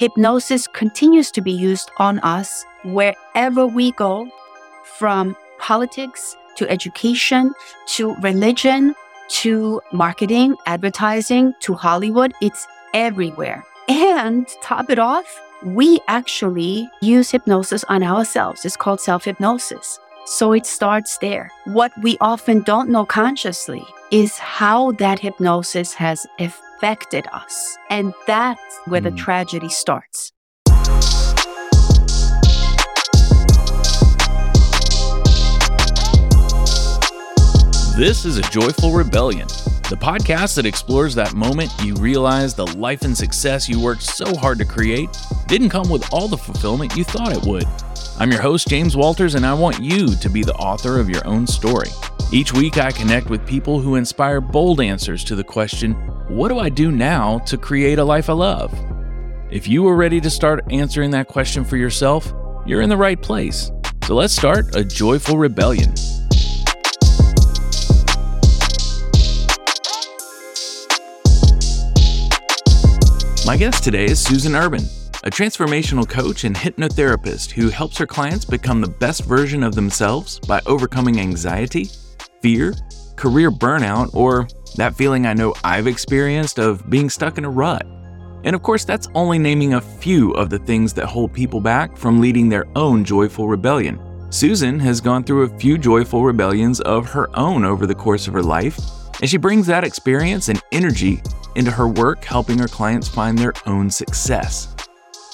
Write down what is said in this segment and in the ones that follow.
hypnosis continues to be used on us wherever we go, from politics to education to religion to marketing, advertising to Hollywood. It's everywhere. And top it off, we actually use hypnosis on ourselves. It's called self hypnosis. So it starts there. What we often don't know consciously is how that hypnosis has affected us. And that's where the hmm. tragedy starts. This is A Joyful Rebellion, the podcast that explores that moment you realize the life and success you worked so hard to create didn't come with all the fulfillment you thought it would. I'm your host, James Walters, and I want you to be the author of your own story. Each week, I connect with people who inspire bold answers to the question what do I do now to create a life I love? If you are ready to start answering that question for yourself, you're in the right place. So let's start a joyful rebellion. My guest today is Susan Urban, a transformational coach and hypnotherapist who helps her clients become the best version of themselves by overcoming anxiety, fear, career burnout, or that feeling I know I've experienced of being stuck in a rut. And of course, that's only naming a few of the things that hold people back from leading their own joyful rebellion. Susan has gone through a few joyful rebellions of her own over the course of her life, and she brings that experience and energy into her work helping her clients find their own success.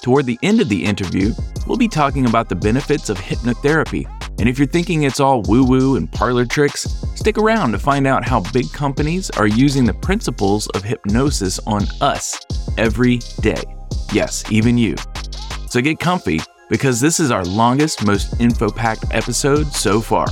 Toward the end of the interview, we'll be talking about the benefits of hypnotherapy. And if you're thinking it's all woo woo and parlor tricks, stick around to find out how big companies are using the principles of hypnosis on us every day. Yes, even you. So get comfy because this is our longest, most info packed episode so far.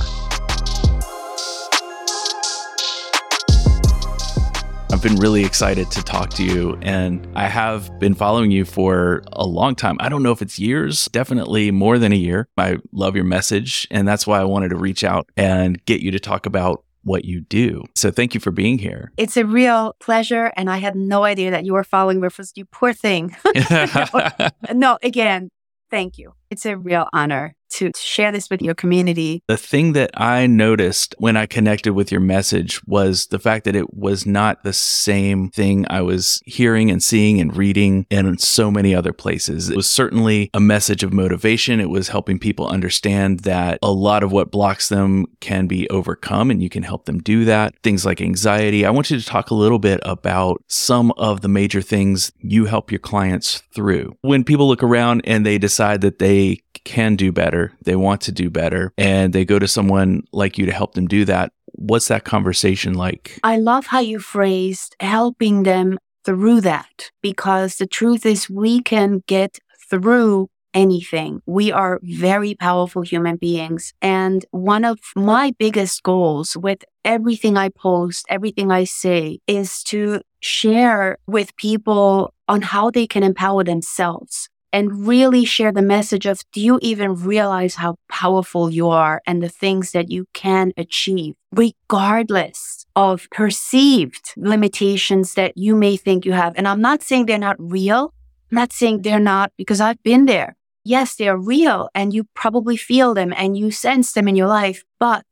Been really excited to talk to you, and I have been following you for a long time. I don't know if it's years, definitely more than a year. I love your message, and that's why I wanted to reach out and get you to talk about what you do. So thank you for being here. It's a real pleasure. And I had no idea that you were following me first. You poor thing. no, no, again, thank you. It's a real honor to share this with your community. The thing that I noticed when I connected with your message was the fact that it was not the same thing I was hearing and seeing and reading in so many other places. It was certainly a message of motivation. It was helping people understand that a lot of what blocks them can be overcome and you can help them do that. Things like anxiety. I want you to talk a little bit about some of the major things you help your clients through. When people look around and they decide that they can do better, they want to do better, and they go to someone like you to help them do that. What's that conversation like? I love how you phrased helping them through that because the truth is we can get through anything. We are very powerful human beings. And one of my biggest goals with everything I post, everything I say is to share with people on how they can empower themselves and really share the message of do you even realize how powerful you are and the things that you can achieve, regardless of perceived limitations that you may think you have. And I'm not saying they're not real. I'm not saying they're not because I've been there. Yes, they're real and you probably feel them and you sense them in your life. But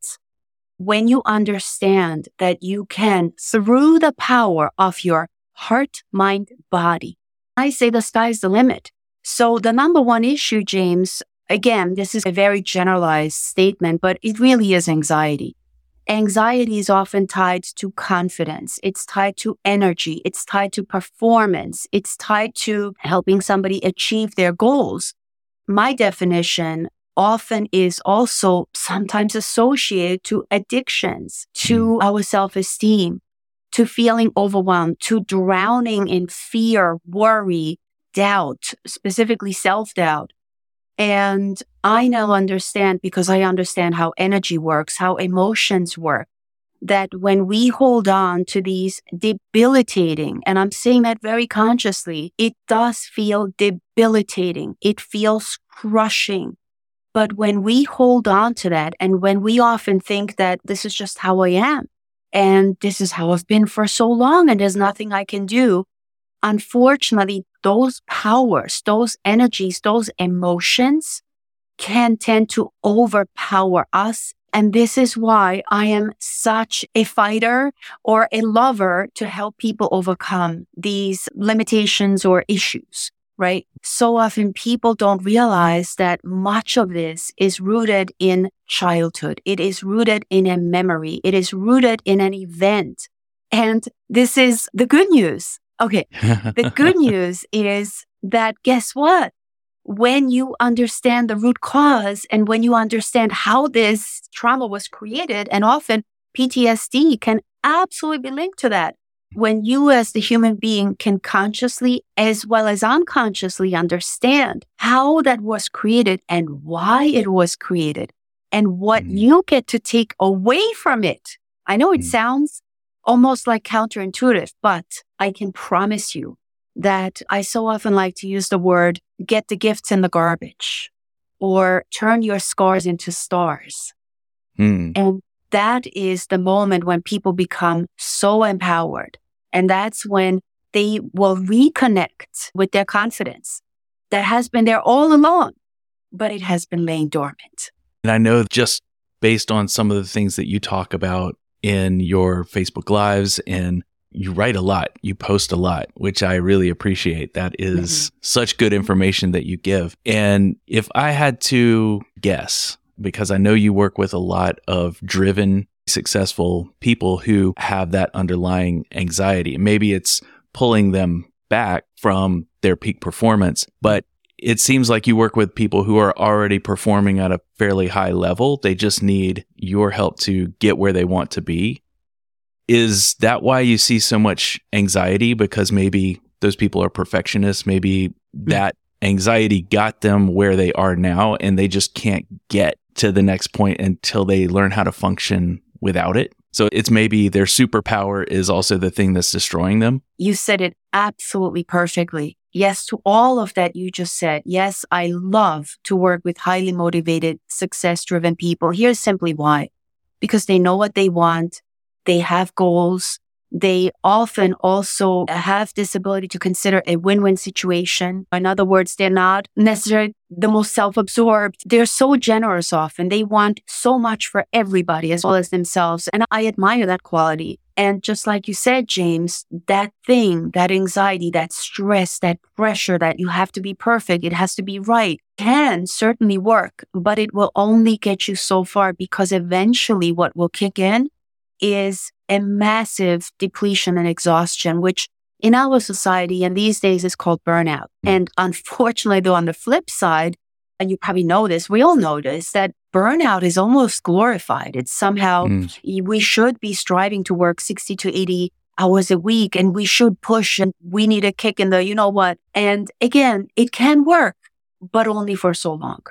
when you understand that you can, through the power of your heart, mind, body, I say the sky's the limit. So the number one issue, James, again, this is a very generalized statement, but it really is anxiety. Anxiety is often tied to confidence. It's tied to energy. It's tied to performance. It's tied to helping somebody achieve their goals. My definition often is also sometimes associated to addictions, to mm. our self-esteem, to feeling overwhelmed, to drowning in fear, worry, doubt, specifically self doubt. And I now understand because I understand how energy works, how emotions work, that when we hold on to these debilitating, and I'm saying that very consciously, it does feel debilitating. It feels crushing. But when we hold on to that and when we often think that this is just how I am and this is how I've been for so long and there's nothing I can do, unfortunately, those powers, those energies, those emotions can tend to overpower us. And this is why I am such a fighter or a lover to help people overcome these limitations or issues, right? So often people don't realize that much of this is rooted in childhood. It is rooted in a memory. It is rooted in an event. And this is the good news. Okay. the good news is that guess what? when you understand the root cause and when you understand how this trauma was created, and often PTSD can absolutely be linked to that. When you, as the human being, can consciously as well as unconsciously understand how that was created and why it was created and what mm. you get to take away from it. I know it mm. sounds almost like counterintuitive, but I can promise you that I so often like to use the word get the gifts in the garbage or turn your scars into stars. Mm. And that is the moment when people become so empowered. And that's when they will reconnect with their confidence that has been there all along, but it has been laying dormant. And I know just based on some of the things that you talk about in your Facebook Lives and you write a lot, you post a lot, which I really appreciate. That is mm-hmm. such good information that you give. And if I had to guess, because I know you work with a lot of driven, successful people who have that underlying anxiety, maybe it's pulling them back from their peak performance, but it seems like you work with people who are already performing at a fairly high level. They just need your help to get where they want to be. Is that why you see so much anxiety? Because maybe those people are perfectionists. Maybe hmm. that anxiety got them where they are now and they just can't get to the next point until they learn how to function without it. So it's maybe their superpower is also the thing that's destroying them. You said it absolutely perfectly. Yes, to all of that you just said. Yes, I love to work with highly motivated, success driven people. Here's simply why. Because they know what they want. They have goals. They often also have this ability to consider a win-win situation. In other words, they're not necessarily the most self-absorbed. They're so generous often. They want so much for everybody as well as themselves. And I admire that quality. And just like you said, James, that thing, that anxiety, that stress, that pressure that you have to be perfect, it has to be right, can certainly work, but it will only get you so far because eventually what will kick in is a massive depletion and exhaustion, which in our society and these days is called burnout. Mm. And unfortunately, though, on the flip side, and you probably know this, we all know this, that burnout is almost glorified. It's somehow, mm. we should be striving to work 60 to 80 hours a week and we should push and we need a kick in the, you know what? And again, it can work, but only for so long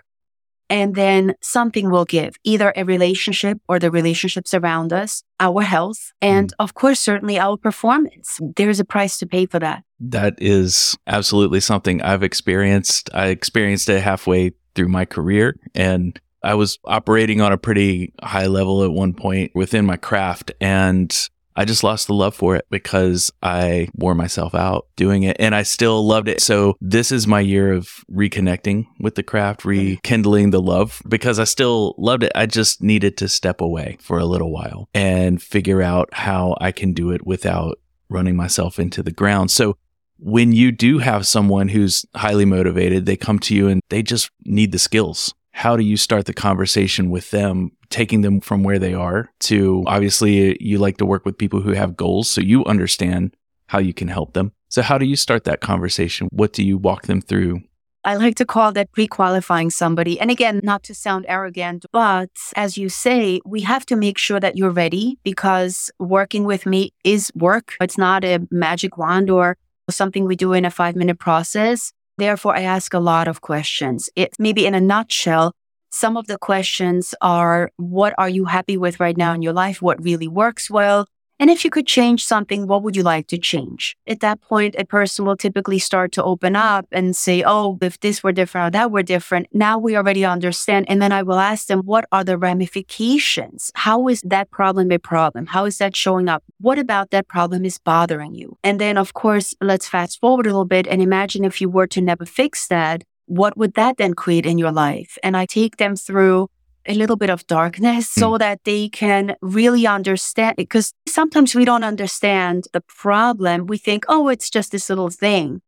and then something will give either a relationship or the relationships around us, our health, and mm. of course, certainly our performance. There's a price to pay for that. That is absolutely something I've experienced. I experienced it halfway through my career and I was operating on a pretty high level at one point within my craft and I just lost the love for it because I wore myself out doing it and I still loved it. So this is my year of reconnecting with the craft, rekindling the love because I still loved it. I just needed to step away for a little while and figure out how I can do it without running myself into the ground. So when you do have someone who's highly motivated, they come to you and they just need the skills how do you start the conversation with them, taking them from where they are to obviously you like to work with people who have goals, so you understand how you can help them. So, how do you start that conversation? What do you walk them through? I like to call that pre qualifying somebody. And again, not to sound arrogant, but as you say, we have to make sure that you're ready because working with me is work. It's not a magic wand or something we do in a five minute process. Therefore, I ask a lot of questions. It maybe in a nutshell, some of the questions are, what are you happy with right now in your life? What really works well? And if you could change something, what would you like to change? At that point, a person will typically start to open up and say, Oh, if this were different or that were different, now we already understand. And then I will ask them, what are the ramifications? How is that problem a problem? How is that showing up? What about that problem is bothering you? And then, of course, let's fast forward a little bit and imagine if you were to never fix that, what would that then create in your life? And I take them through a little bit of darkness mm. so that they can really understand because sometimes we don't understand the problem. We think, oh, it's just this little thing.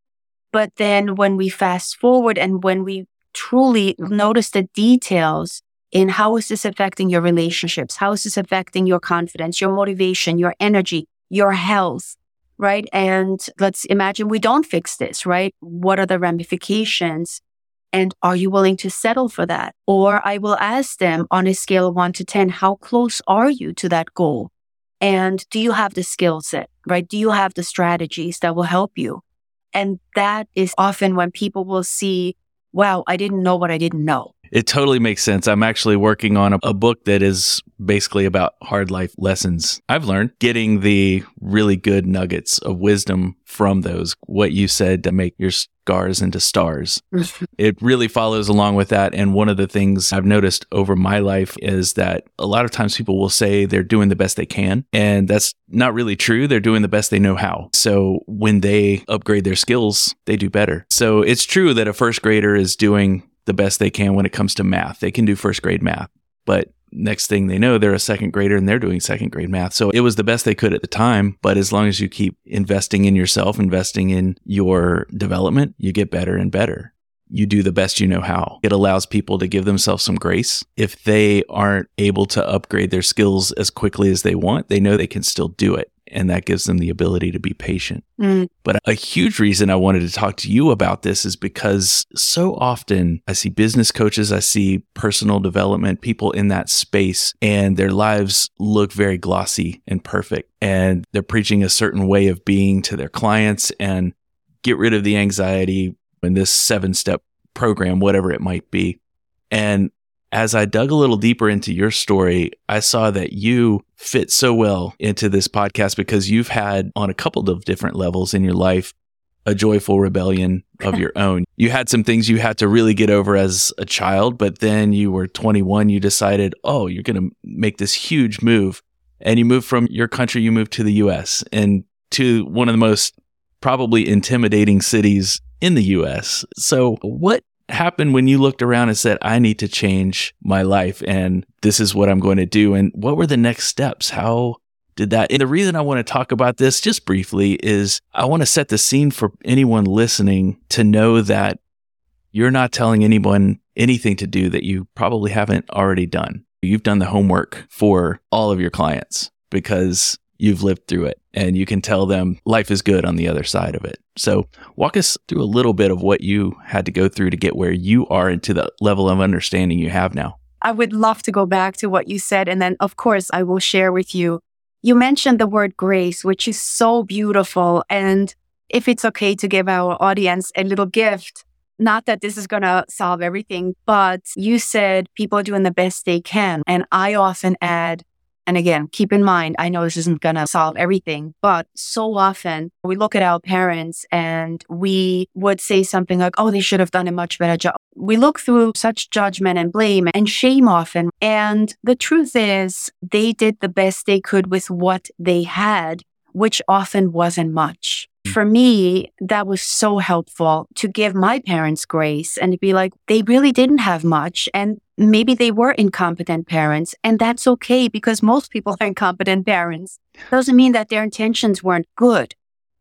But then when we fast forward and when we truly notice the details in how is this affecting your relationships? How is this affecting your confidence, your motivation, your energy, your health? Right. And let's imagine we don't fix this, right? What are the ramifications? And are you willing to settle for that? Or I will ask them on a scale of one to 10, how close are you to that goal? And do you have the skill set, right? Do you have the strategies that will help you? And that is often when people will see, wow, I didn't know what I didn't know. It totally makes sense. I'm actually working on a, a, book that is basically about hard life lessons I've learned, getting the really good nuggets of wisdom from those. What you said to make your scars into stars. Mm-hmm. it really follows along with that. And one of the things I've noticed over my life is that a lot of times people will say they're doing the best they can. And that's not really true. They're doing the best they know how. So when they upgrade their skills, they do better. So it's true that a first grader is doing the best they can when it comes to math. They can do first grade math, but next thing they know, they're a second grader and they're doing second grade math. So it was the best they could at the time. But as long as you keep investing in yourself, investing in your development, you get better and better. You do the best you know how. It allows people to give themselves some grace. If they aren't able to upgrade their skills as quickly as they want, they know they can still do it and that gives them the ability to be patient. Mm. But a huge reason I wanted to talk to you about this is because so often I see business coaches, I see personal development people in that space, and their lives look very glossy and perfect. And they're preaching a certain way of being to their clients and get rid of the anxiety in this seven step program, whatever it might be. And as I dug a little deeper into your story, I saw that you fit so well into this podcast because you've had on a couple of different levels in your life a joyful rebellion of your own. You had some things you had to really get over as a child, but then you were 21, you decided, oh, you're going to make this huge move. And you moved from your country, you moved to the US and to one of the most probably intimidating cities in the US. So, what happened when you looked around and said, I need to change my life and this is what I'm going to do? And what were the next steps? How did that? And the reason I want to talk about this just briefly is I want to set the scene for anyone listening to know that you're not telling anyone anything to do that you probably haven't already done. You've done the homework for all of your clients because you've lived through it and you can tell them life is good on the other side of it. So, walk us through a little bit of what you had to go through to get where you are into the level of understanding you have now. I would love to go back to what you said. And then, of course, I will share with you. You mentioned the word grace, which is so beautiful. And if it's okay to give our audience a little gift, not that this is going to solve everything, but you said people are doing the best they can. And I often add, and again, keep in mind, I know this isn't going to solve everything, but so often we look at our parents and we would say something like, oh, they should have done a much better job. We look through such judgment and blame and shame often. And the truth is, they did the best they could with what they had, which often wasn't much. Mm. For me, that was so helpful to give my parents grace and to be like, they really didn't have much. And maybe they were incompetent parents and that's okay because most people are incompetent parents. Doesn't mean that their intentions weren't good.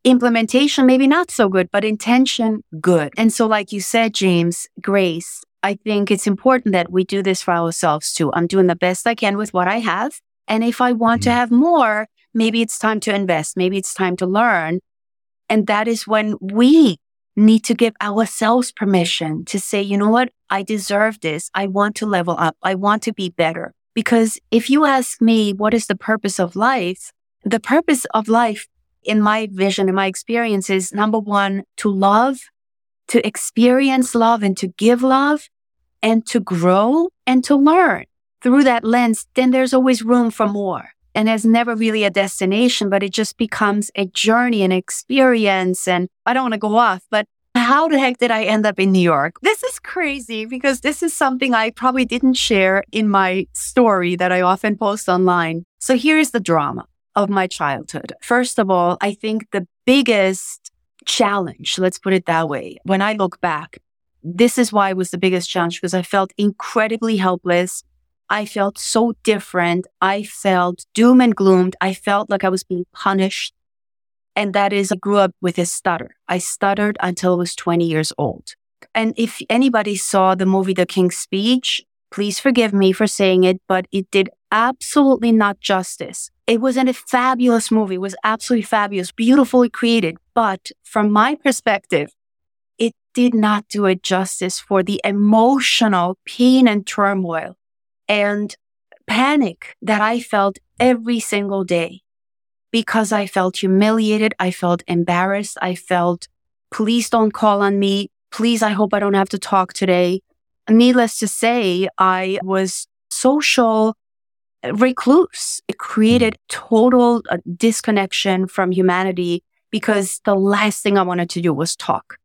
Implementation, maybe not so good, but intention, good. And so, like you said, James, grace, I think it's important that we do this for ourselves too. I'm doing the best I can with what I have. And if I want mm-hmm. to have more, maybe it's time to invest. Maybe it's time to learn. And that is when we need to give ourselves permission to say, you know what? I deserve this. I want to level up. I want to be better. Because if you ask me, what is the purpose of life? The purpose of life in my vision, in my experience is number one, to love, to experience love and to give love and to grow and to learn through that lens. Then there's always room for more. And there's never really a destination, but it just becomes a journey and experience. And I don't want to go off, but how the heck did I end up in New York? This is crazy because this is something I probably didn't share in my story that I often post online. So here's the drama of my childhood. First of all, I think the biggest challenge, let's put it that way, when I look back, this is why it was the biggest challenge because I felt incredibly helpless. I felt so different. I felt doom and gloomed. I felt like I was being punished. And that is, I grew up with a stutter. I stuttered until I was 20 years old. And if anybody saw the movie The King's Speech, please forgive me for saying it, but it did absolutely not justice. It was a fabulous movie. It was absolutely fabulous, beautifully created. But from my perspective, it did not do it justice for the emotional pain and turmoil and panic that I felt every single day because I felt humiliated. I felt embarrassed. I felt, please don't call on me. Please, I hope I don't have to talk today. Needless to say, I was social recluse. It created total uh, disconnection from humanity because the last thing I wanted to do was talk.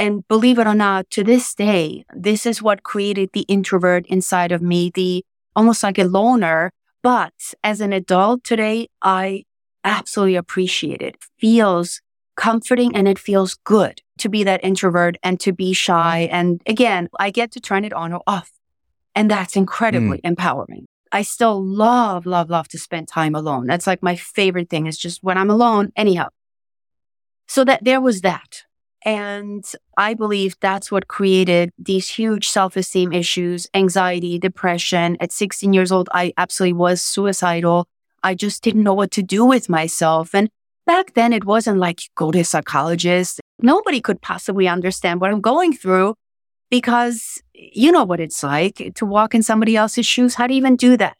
And believe it or not, to this day, this is what created the introvert inside of me, the almost like a loner. But as an adult today, I absolutely appreciate it. Feels comforting and it feels good to be that introvert and to be shy. And again, I get to turn it on or off. And that's incredibly mm. empowering. I still love, love, love to spend time alone. That's like my favorite thing is just when I'm alone, anyhow. So that there was that. And I believe that's what created these huge self esteem issues, anxiety, depression. At 16 years old, I absolutely was suicidal. I just didn't know what to do with myself. And back then, it wasn't like go to a psychologist. Nobody could possibly understand what I'm going through because you know what it's like to walk in somebody else's shoes. How do you even do that?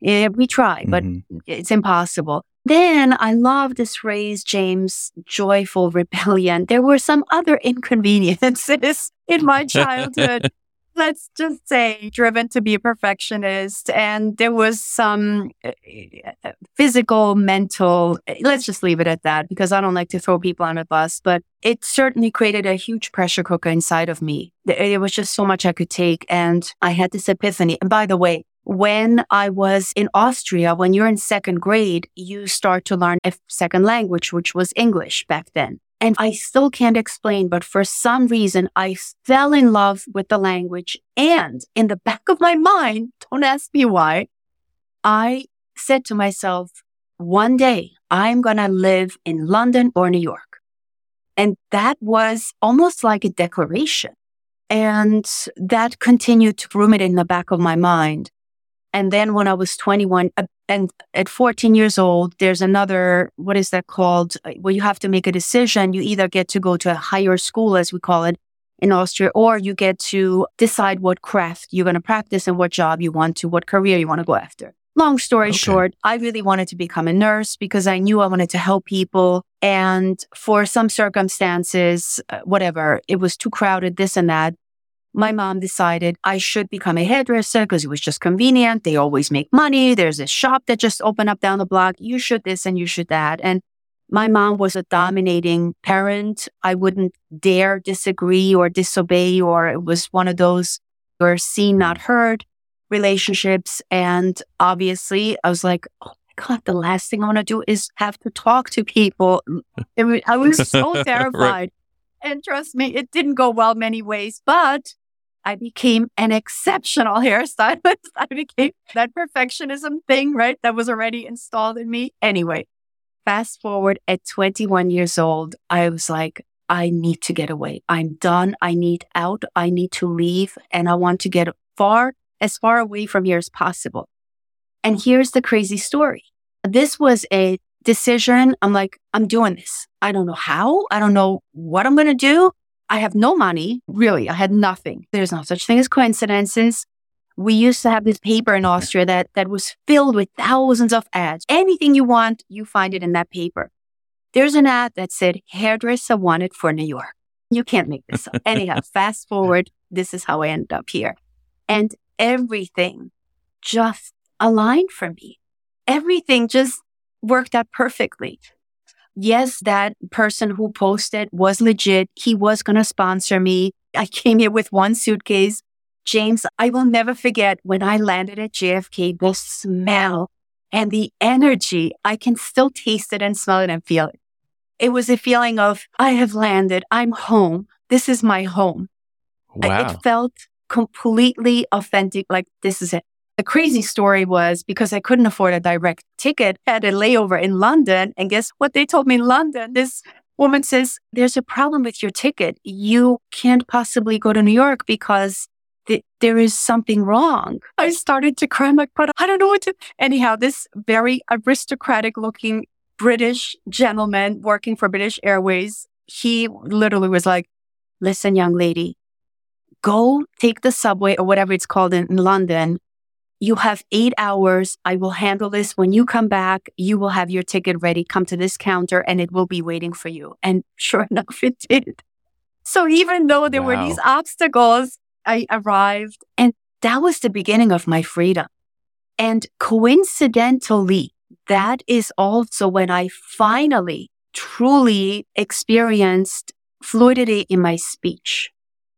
Yeah, we try, but mm-hmm. it's impossible. Then I love this phrase, James, joyful rebellion. There were some other inconveniences in my childhood let's just say driven to be a perfectionist and there was some uh, uh, physical mental let's just leave it at that because i don't like to throw people on a bus but it certainly created a huge pressure cooker inside of me there was just so much i could take and i had this epiphany and by the way when I was in Austria, when you're in second grade, you start to learn a second language, which was English back then. And I still can't explain, but for some reason, I fell in love with the language. And in the back of my mind, don't ask me why, I said to myself, one day I'm going to live in London or New York. And that was almost like a declaration. And that continued to ruminate in the back of my mind. And then when I was 21 uh, and at 14 years old, there's another, what is that called? Uh, where you have to make a decision. You either get to go to a higher school, as we call it in Austria, or you get to decide what craft you're going to practice and what job you want to, what career you want to go after. Long story okay. short, I really wanted to become a nurse because I knew I wanted to help people. And for some circumstances, uh, whatever, it was too crowded, this and that my mom decided I should become a hairdresser because it was just convenient. They always make money. There's a shop that just opened up down the block. You should this and you should that. And my mom was a dominating parent. I wouldn't dare disagree or disobey, or it was one of those were seen, not heard relationships. And obviously, I was like, oh my God, the last thing I want to do is have to talk to people. I was so terrified. right. And trust me, it didn't go well many ways, but I became an exceptional hairstylist. I became that perfectionism thing, right? That was already installed in me. Anyway, fast forward at 21 years old, I was like, I need to get away. I'm done. I need out. I need to leave and I want to get far, as far away from here as possible. And here's the crazy story. This was a decision. I'm like, I'm doing this. I don't know how. I don't know what I'm going to do. I have no money. Really, I had nothing. There's no such thing as coincidences. We used to have this paper in Austria that, that was filled with thousands of ads. Anything you want, you find it in that paper. There's an ad that said hairdresser wanted for New York. You can't make this up. Anyhow, fast forward, this is how I ended up here. And everything just aligned for me. everything just worked out perfectly. Yes, that person who posted was legit. He was going to sponsor me. I came here with one suitcase. James, I will never forget when I landed at JFK, the smell and the energy. I can still taste it and smell it and feel it. It was a feeling of, I have landed. I'm home. This is my home. Wow. It felt completely authentic. Like this is it. The crazy story was because I couldn't afford a direct ticket, had a layover in London. And guess what they told me in London? This woman says, there's a problem with your ticket. You can't possibly go to New York because th- there is something wrong. I started to cry. I'm like, but I don't know what to. Anyhow, this very aristocratic looking British gentleman working for British Airways, he literally was like, listen, young lady, go take the subway or whatever it's called in, in London. You have eight hours. I will handle this. When you come back, you will have your ticket ready. Come to this counter and it will be waiting for you. And sure enough, it did. So even though there Wow. were these obstacles, I arrived and that was the beginning of my freedom. And coincidentally, that is also when I finally truly experienced fluidity in my speech.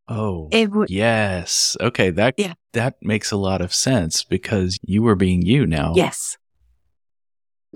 Oh. It w- Yes. Okay. That Yeah. that makes a lot of sense because you were being you now. yes.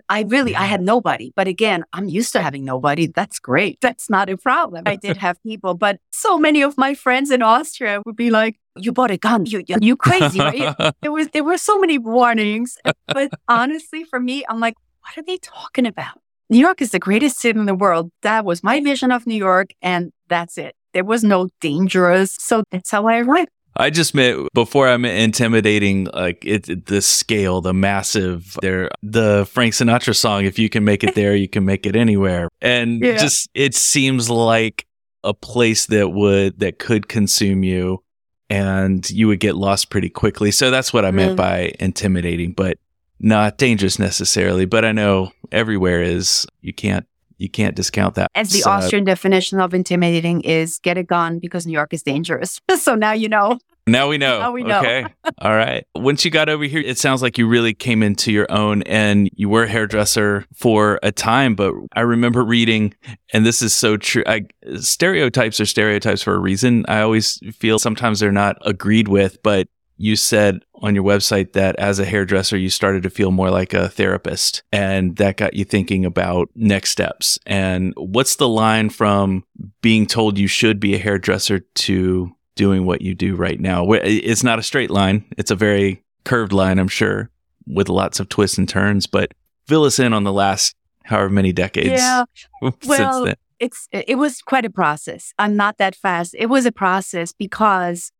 I really, I had nobody, but again, I'm used to having nobody. That's great. That's not a problem. I did have people, but so many of my friends in Austria would be like, "You bought a gun? You you, you crazy, right?" there was there were so many warnings, but honestly, for me, I'm like, what are they talking about? New York is the greatest city in the world. That was my vision of New York, and that's it. There was no dangerous, so that's how I arrived. I just meant before I meant intimidating, like it, the scale, the massive, there, the Frank Sinatra song, if you can make it there, you can make it anywhere. And Yeah. just, it seems like a place that would, that could consume you and you would get lost pretty quickly. So that's what I meant Mm. by intimidating, but not dangerous necessarily. But I know everywhere is, you can't, you can't discount that. As the So- Austrian definition of intimidating is get a gun because New York is dangerous. so now you know. Now we know. Now we know. Okay. All right. Once you got over here, it sounds like you really came into your own and you were a hairdresser for a time. But I remember reading, and this is so true. I, stereotypes are stereotypes for a reason. I always feel sometimes they're not agreed with, but you said on your website that as a hairdresser, you started to feel more like a therapist, and that got you thinking about next steps. And what's the line from being told you should be a hairdresser to doing what you do right now? It's not a straight line, it's a very curved line, I'm sure, with lots of twists and turns. But fill us in on the last however many decades Yeah. Well, then. it's it was quite a process. I'm not that fast. It was a process because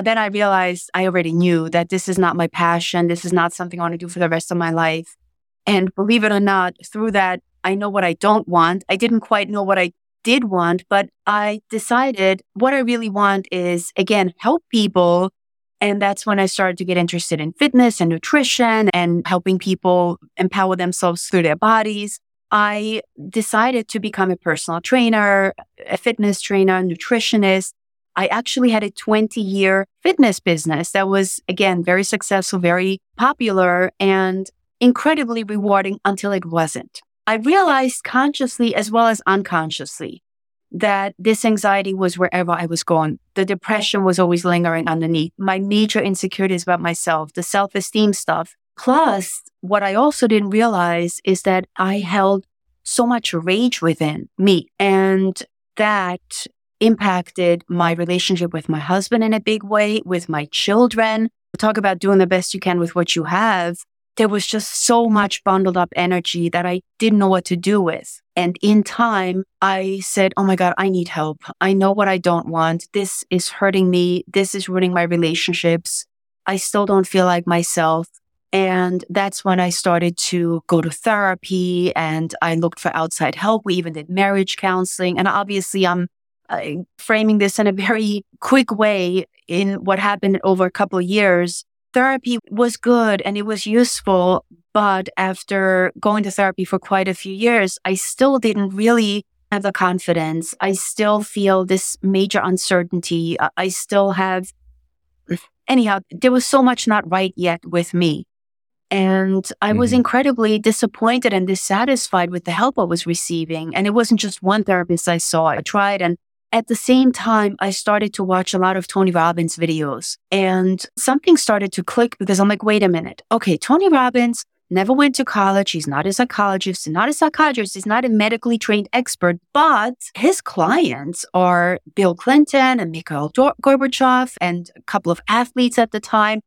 then I realized I already knew that this is not my passion. This is not something I want to do for the rest of my life. And believe it or not, through that, I know what I don't want. I didn't quite know what I did want, but I decided what I really want is again, help people. And that's when I started to get interested in fitness and nutrition and helping people empower themselves through their bodies. I decided to become a personal trainer, a fitness trainer, nutritionist. I actually had a 20 year fitness business that was, again, very successful, very popular, and incredibly rewarding until it wasn't. I realized consciously as well as unconsciously that this anxiety was wherever I was going. The depression was always lingering underneath. My major insecurities about myself, the self esteem stuff. Plus, what I also didn't realize is that I held so much rage within me. And that impacted my relationship with my husband in a big way, with my children. Talk about doing the best you can with what you have. There was just so much bundled up energy that I didn't know what to do with. And in time, I said, Oh my God, I need help. I know what I don't want. This is hurting me. This is ruining my relationships. I still don't feel like myself. And that's when I started to go to therapy and I looked for outside help. We even did marriage counseling. And obviously, I'm uh, framing this in a very quick way in what happened over a couple of years. Therapy was good and it was useful. But after going to therapy for quite a few years, I still didn't really have the confidence. I still feel this major uncertainty. I- still have, anyhow, there was so much not right yet with me. And I was Mhm. incredibly disappointed and dissatisfied with the help I was receiving. And it wasn't just one therapist I saw. I tried. And at the same time, I started to watch a lot of Tony Robbins videos and something started to click because I'm like, wait a minute. Okay, Tony Robbins never went to college. He's not a psychologist, not a psychiatrist, he's not a medically trained expert, but his clients are Bill Clinton and Mikhail Gorbachev and a couple of athletes at the time.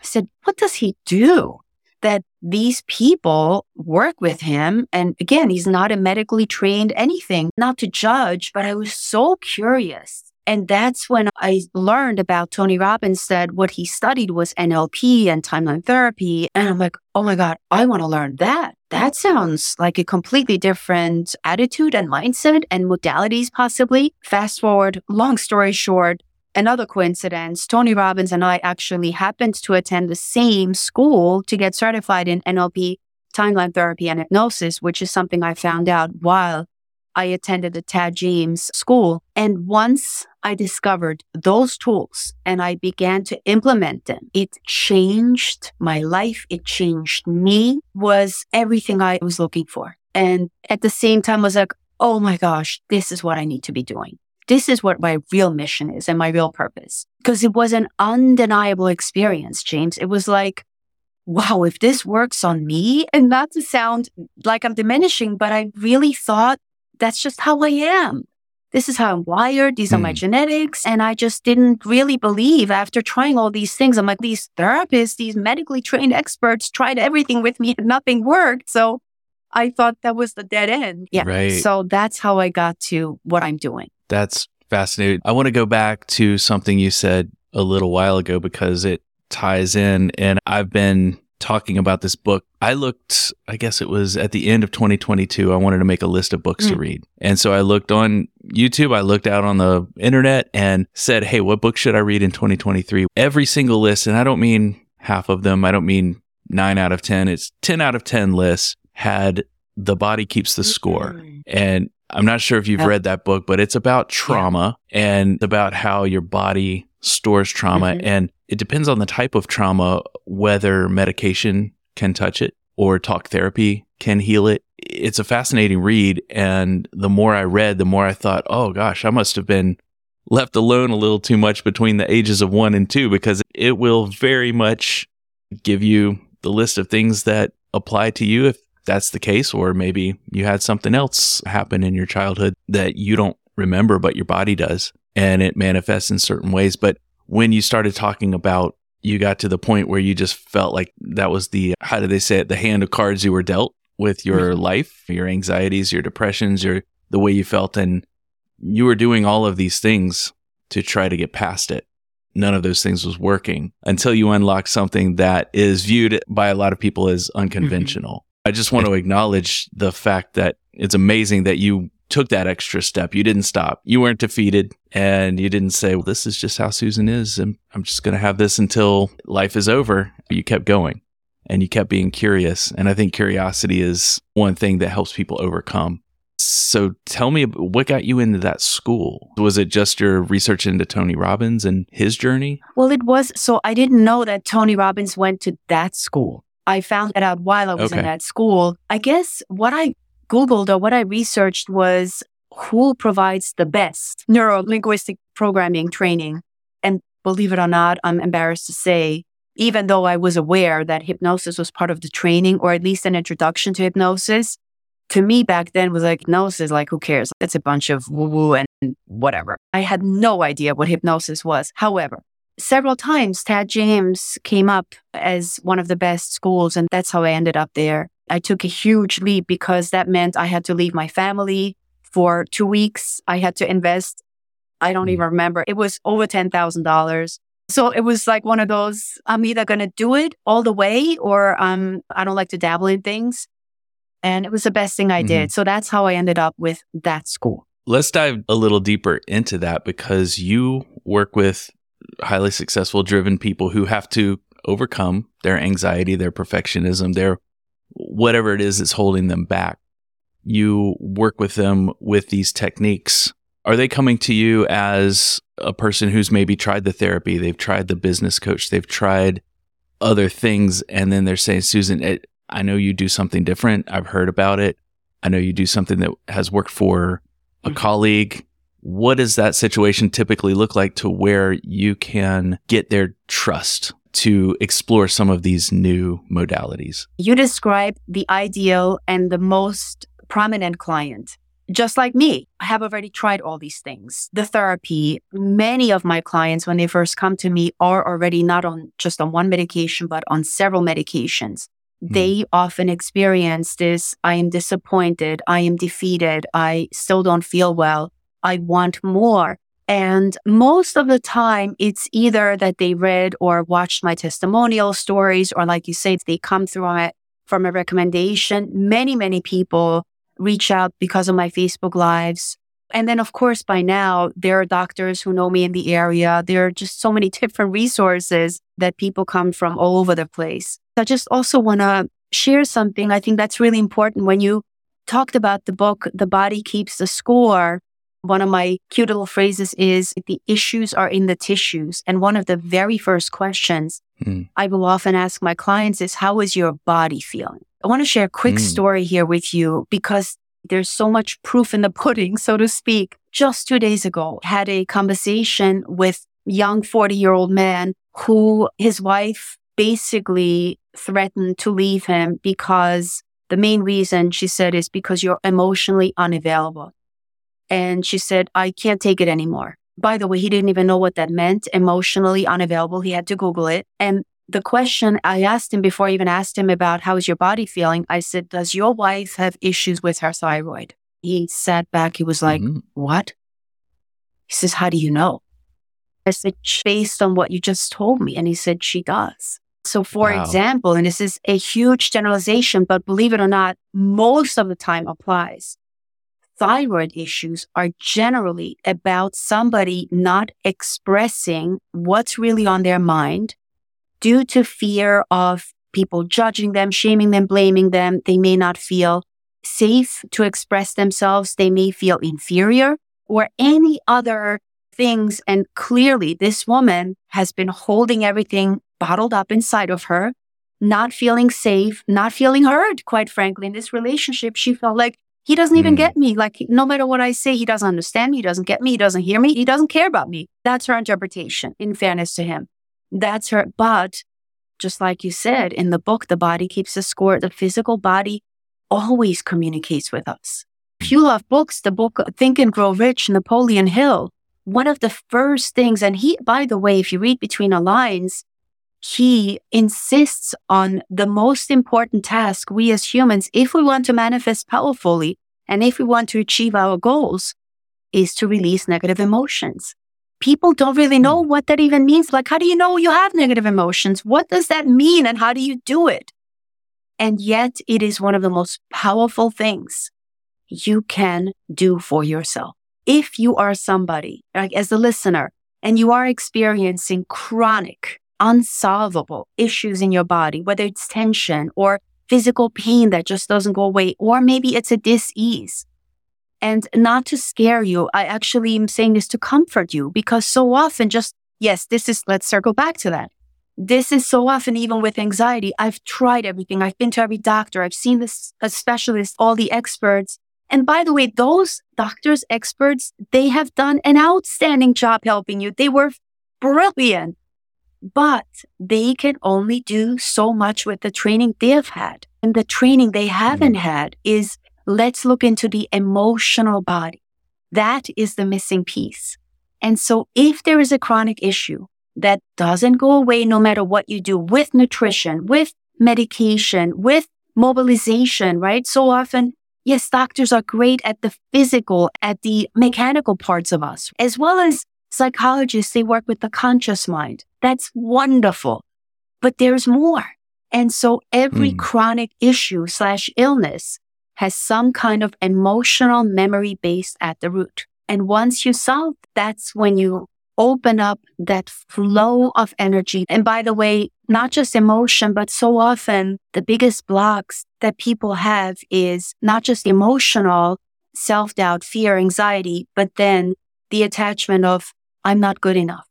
I said, what does he do? That these people work with him. And again, he's not a medically trained anything, not to judge, but I was so curious. And that's when I learned about Tony Robbins that what he studied was NLP and timeline therapy. And I'm like, oh my God, I want to learn that. That sounds like a completely different attitude and mindset and modalities, possibly. Fast forward, long story short, another coincidence, Tony Robbins and I actually happened to attend the same school to get certified in NLP, timeline therapy, and hypnosis, which is something I found out while I attended the Tad James school. And once I discovered those tools and I began to implement them, it changed my life. It changed me, was everything I was looking for. And at the same time, I was like, oh my gosh, this is what I need to be doing. This is what my real mission is and my real purpose. Because it was an undeniable experience, James. It was like, wow, if this works on me, and not to sound like I'm diminishing, but I really thought that's just how I am. This is how I'm wired. These are my Hmm. genetics. And I just didn't really believe after trying all these things. I'm like, these therapists, these medically trained experts tried everything with me and nothing worked. So I thought that was the dead end. Yeah. Right. So that's how I got to what I'm doing. That's fascinating. I want to go back to something you said a little while ago because it ties in. And I've been talking about this book. I looked, I guess it was at the end of 2022. I wanted to make a list of books to Mm. read. And so I looked on YouTube, I looked out on the internet and said, Hey, what book should I read in 2023? Every single list, and I don't mean half of them, I don't mean nine out of 10, it's 10 out of 10 lists had The Body Keeps the Score. Mhm. And I'm not sure if you've Yeah. read that book, but it's about trauma and about how your body stores trauma. Mhm. And it depends on the type of trauma, whether medication can touch it or talk therapy can heal it. It's a fascinating read. And the more I read, the more I thought, oh gosh, I must have been left alone a little too much between the ages of one and two because it will very much give you the list of things that apply to you if that's the case, or maybe you had something else happen in your childhood that you don't remember, but your body does, and it manifests in certain ways. But when you started talking about, you got to the point where you just felt like that was the, how do they say it, the hand of cards you were dealt with your mm-hmm. life, your anxieties, your depressions, your, the way you felt. And you were doing all of these things to try to get past it. None of those things was working until you unlock something that is viewed by a lot of people as mm-hmm. unconventional. I just want to acknowledge the fact that it's amazing that you took that extra step. You didn't stop. You weren't defeated and you didn't say, well, this is just how Susan is. And I'm just going to have this until life is over. You kept going and you kept being curious. And I think curiosity is one thing that helps people overcome. So tell me what got you into that school? Was it just your research into Tony Robbins and his journey? Well, it was. So I didn't know that Tony Robbins went to that school. I found that out while I was Okay. in that school. I guess what I Googled or what I researched was who provides the best neuro linguistic programming training. And believe it or not, I'm embarrassed to say, even though I was aware that hypnosis was part of the training or at least an introduction to hypnosis, to me back then was like hypnosis, like who cares? It's a bunch of woo woo and whatever. I had no idea what hypnosis was. However, several times Tad James came up as one of the best schools, and that's how I ended up there. I took a huge leap because that meant I had to leave my family for two weeks. I had to invest. I don't Mm. even remember. It was over $10,000. So it was like one of those, I'm either going to do it all the way or um, I don't like to dabble in things. And it was the best thing I Mhm. did. So that's how I ended up with that school. Let's dive a little deeper into that because you work with highly successful, driven people who have to overcome their anxiety, their perfectionism, their whatever it is that's holding them back. You work with them with these techniques. Are they coming to you as a person who's maybe tried the therapy, they've tried the business coach, they've tried other things. And then they're saying, Susan, it, I know you do something different. I've heard about it. I know you do something that has worked for a mm-hmm. colleague. What does that situation typically look like to where you can get their trust to explore some of these new modalities? You describe the ideal and the most prominent client. Just like me, I have already tried all these things. The therapy, many of my clients, when they first come to me, are already not on just on one medication, but on several medications. Mm. They often experience this I am disappointed, I am defeated, I still don't feel well, I want more. And most of the time, it's either that they read or watched my testimonial stories, or like you say, they come through from a recommendation. Many, many people reach out because of my Facebook lives. And then, of course, by now, there are doctors who know me in the area. There are just so many different resources that people come from all over the place. I just also want to share something. I think that's really important. When you talked about the book, The Body Keeps the Score, one of my cute little phrases is the issues are in the tissues. And one of the very first questions mm. I will often ask my clients is, how is your body feeling? I want to share a quick mm. story here with you because there's so much proof in the pudding, so to speak. Just two days ago, had a conversation with young 40 year old man who his wife basically threatened to leave him because the main reason she said is because you're emotionally unavailable. And she said, I can't take it anymore. By the way, he didn't even know what that meant, emotionally unavailable. He had to Google it. And the question I asked him before I even asked him about how is your body feeling, I said, Does your wife have issues with her thyroid? He sat back. He was like, mm-hmm. What? He says, How do you know? I said, Based on what you just told me. And he said, She does. So, for wow. example, and this is a huge generalization, but believe it or not, most of the time applies thyroid issues are generally about somebody not expressing what's really on their mind due to fear of people judging them, shaming them, blaming them. They may not feel safe to express themselves. They may feel inferior or any other things. And clearly this woman has been holding everything bottled up inside of her, not feeling safe, not feeling heard, quite frankly. In this relationship, she felt like he doesn't even mm. get me. Like, no matter what I say, he doesn't understand me. He doesn't get me. He doesn't hear me. He doesn't care about me. That's her interpretation, in fairness to him. That's her. But just like you said in the book, The Body Keeps the Score, the physical body always communicates with us. If you love books, the book Think and Grow Rich, Napoleon Hill, one of the first things, and he, by the way, if you read between the lines, he insists on the most important task we as humans, if we want to manifest powerfully and if we want to achieve our goals, is to release negative emotions. People don't really know hmm. what that even means. Like, how do you know you have negative emotions? What does that mean? And how do you do it? And yet it is one of the most powerful things you can do for yourself. If you are somebody, like as a listener, and you are experiencing chronic unsolvable issues in your body, whether it's tension or physical pain that just doesn't go away, or maybe it's a dis-ease. And not to scare you, I actually am saying this to comfort you because so often just, yes, this is, let's circle back to that. This is so often, even with anxiety, I've tried everything. I've been to every doctor. I've seen this, a specialist, all the experts. And by the way, those doctors, experts, they have done an outstanding job helping you. They were brilliant but they can only do so much with the training they've had. And the training they haven't mm. had is let's look into the emotional body. That is the missing piece. And so if there is a chronic issue that doesn't go away no matter what you do with nutrition, with medication, with mobilization, right? So often, yes, doctors are great at the physical, at the mechanical parts of us, as well as psychologists, they work with the conscious mind. That's wonderful. But there's more. And so every mm. chronic issue slash illness has some kind of emotional memory base at the root. And once you solve, that's when you open up that flow of energy. And by the way, not just emotion, but so often the biggest blocks that people have is not just emotional self doubt, fear, anxiety, but then the attachment of I'm not good enough.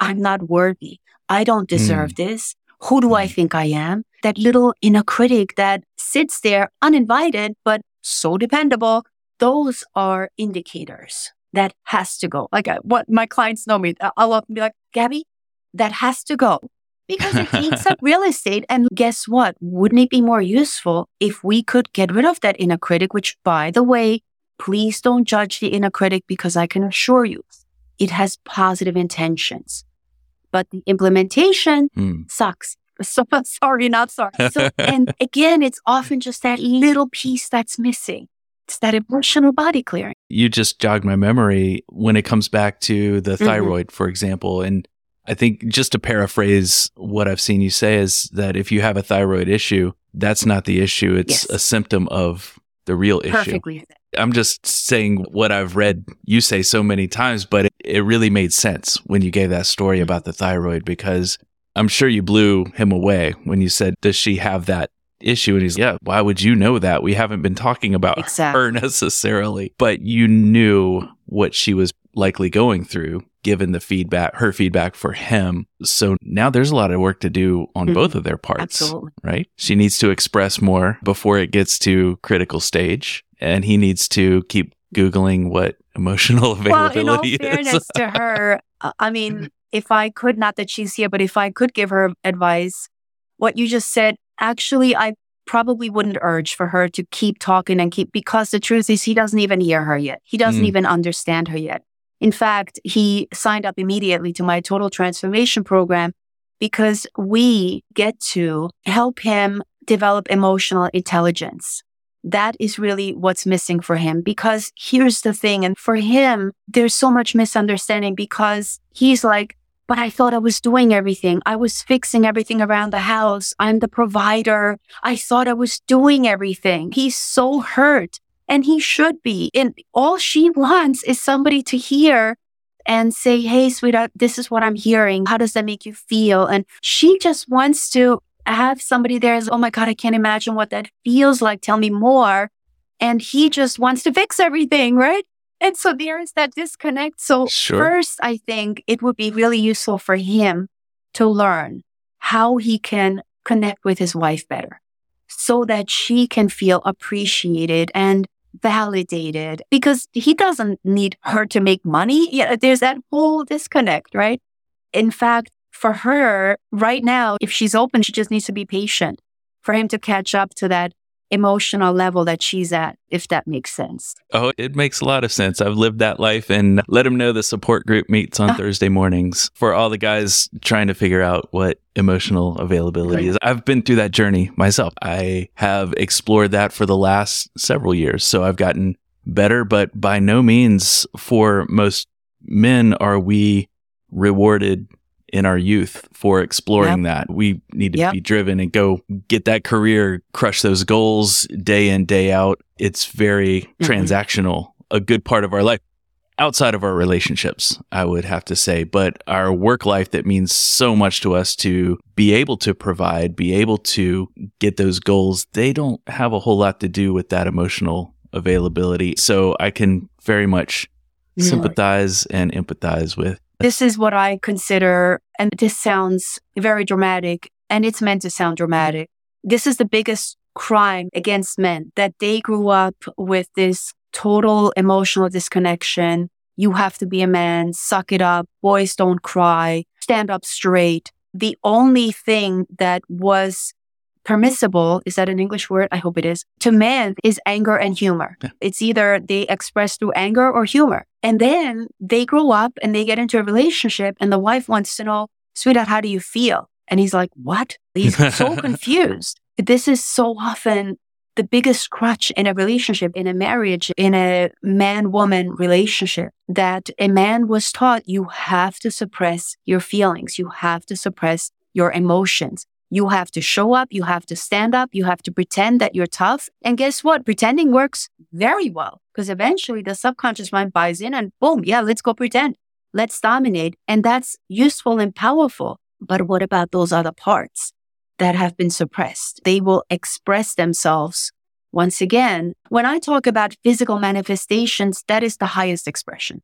I'm not worthy. I don't deserve mm. this. Who do I Mm. think I am? That little inner critic that sits there uninvited, but so dependable. Those are indicators that has to go. Like uh, what my clients know me, I- I'll often be like, Gabby, that has to go because it eats up real estate. And guess what? Wouldn't it be more useful if we could get rid of that inner critic, which by the way, please don't judge the inner critic because I can assure you it has positive intentions, but the implementation Hmm. sucks. So sorry, not sorry. So, and again, it's often just that little piece that's missing. It's that emotional body clearing. you just jogged my memory when it comes back to the Mhm. thyroid, for example. And I think just to paraphrase what I've seen you say is that if you have a thyroid issue, that's not the issue. It's Yes. a symptom of the real issue. Perfectly. I'm just saying what I've read you say so many times, but it, really made sense when you gave that story about the thyroid because I'm sure you blew him away when you said, Does she have that issue? And he's, Yeah, why would you know that? We haven't been talking about Exactly. her necessarily, but you knew what she was likely going through given the feedback, her feedback for him. So now there's a lot of work to do on Mhm. both of their parts Absolutely. right? She needs to express more before it gets to critical stage, and he needs to keep googling what emotional availability Well, in all fairness to her, uh, I mean, if I could, not that she's here, but if I could give her advice, what you just said, actually, I probably wouldn't urge for her to keep talking and keep, because the truth is, he doesn't even hear her yet. He doesn't Mm. even understand her yet. In fact, he signed up immediately to my total transformation program because we get to help him develop emotional intelligence. That is really what's missing for him because here's the thing. And for him, there's so much misunderstanding because he's like, but I thought I was doing everything. I was fixing everything around the house. I'm the provider. I thought I was doing everything. He's so hurt and he should be. And all she wants is somebody to hear and say, Hey, sweetheart, this is what I'm hearing. How does that make you feel? And she just wants to have somebody there as, Oh my God, I can't imagine what that feels like. Tell me more. And he just wants to fix everything, right? And so there is that disconnect. So Sure. first, I think it would be really useful for him to learn how he can connect with his wife better so that she can feel appreciated and validated because he doesn't need her to make money. Yeah, there's that whole disconnect, right? In fact, for her right now, if she's open, she just needs to be patient for him to catch up to that emotional level that she's at, if that makes sense. Oh, it makes a lot of sense. I've lived that life and let him know the support group meets on Ah. Thursday mornings for all the guys trying to figure out what emotional availability is. I've been through that journey myself. I have explored that for the last several years. So I've gotten better, but by no means for most men are we rewarded in our youth for exploring that. We need to Yep. be driven and go get that career, crush those goals day in, day out. It's very Mhm. transactional, a good part of our life. Outside of our relationships, I would have to say, but our work life that means so much to us to be able to provide, be able to get those goals, they don't have a whole lot to do with that emotional availability. So I can very much Yeah. sympathize and empathize with. This is what I consider, and this sounds very dramatic, and it's meant to sound dramatic. This is the biggest crime against men that they grew up with this total emotional disconnection. You have to be a man, suck it up, boys don't cry, stand up straight. The only thing that was permissible, is that an English word? I hope it is, to men is anger and humor. Yeah. It's either they express through anger or humor. And then they grow up and they get into a relationship and the wife wants to know, sweetheart, how do you feel? And he's like, what? He's so confused. This is so often the biggest crutch in a relationship, in a marriage, in a man woman relationship that a man was taught you have to suppress your feelings. You have to suppress your emotions. You have to show up. You have to stand up. You have to pretend that you're tough. And guess what? Pretending works very well because eventually the subconscious mind buys in and boom, yeah, let's go pretend. Let's dominate. And that's useful and powerful. But what about those other parts that have been suppressed? They will express themselves once again. When I talk about physical manifestations, that is the highest expression.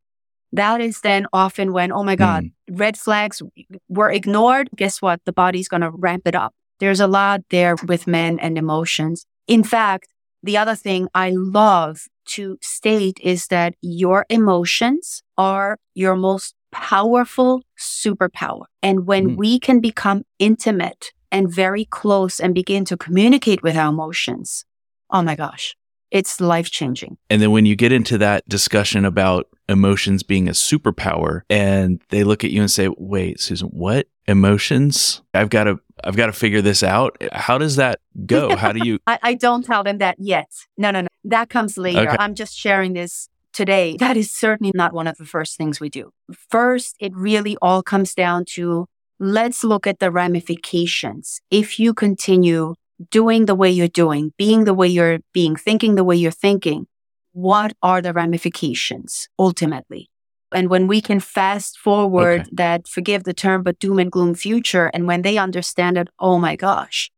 That is then often when, oh my God, mm. red flags were ignored. Guess what? The body's going to ramp it up. There's a lot there with men and emotions. In fact, the other thing I love to state is that your emotions are your most powerful superpower. And when mm. we can become intimate and very close and begin to communicate with our emotions, oh my gosh, it's life changing. And then when you get into that discussion about emotions being a superpower and they look at you and say, wait, Susan, what emotions? I've got to, I've got to figure this out. How does that go? How do you? I, I, don't tell them that yet. No, no, no. That comes later. Okay. I'm just sharing this today. That is certainly not one of the first things we do. First, it really all comes down to let's look at the ramifications. If you continue doing the way you're doing, being the way you're being, thinking the way you're thinking, what are the ramifications ultimately? And when we can fast forward okay. that, forgive the term, but doom and gloom future, and when they understand it, oh my gosh,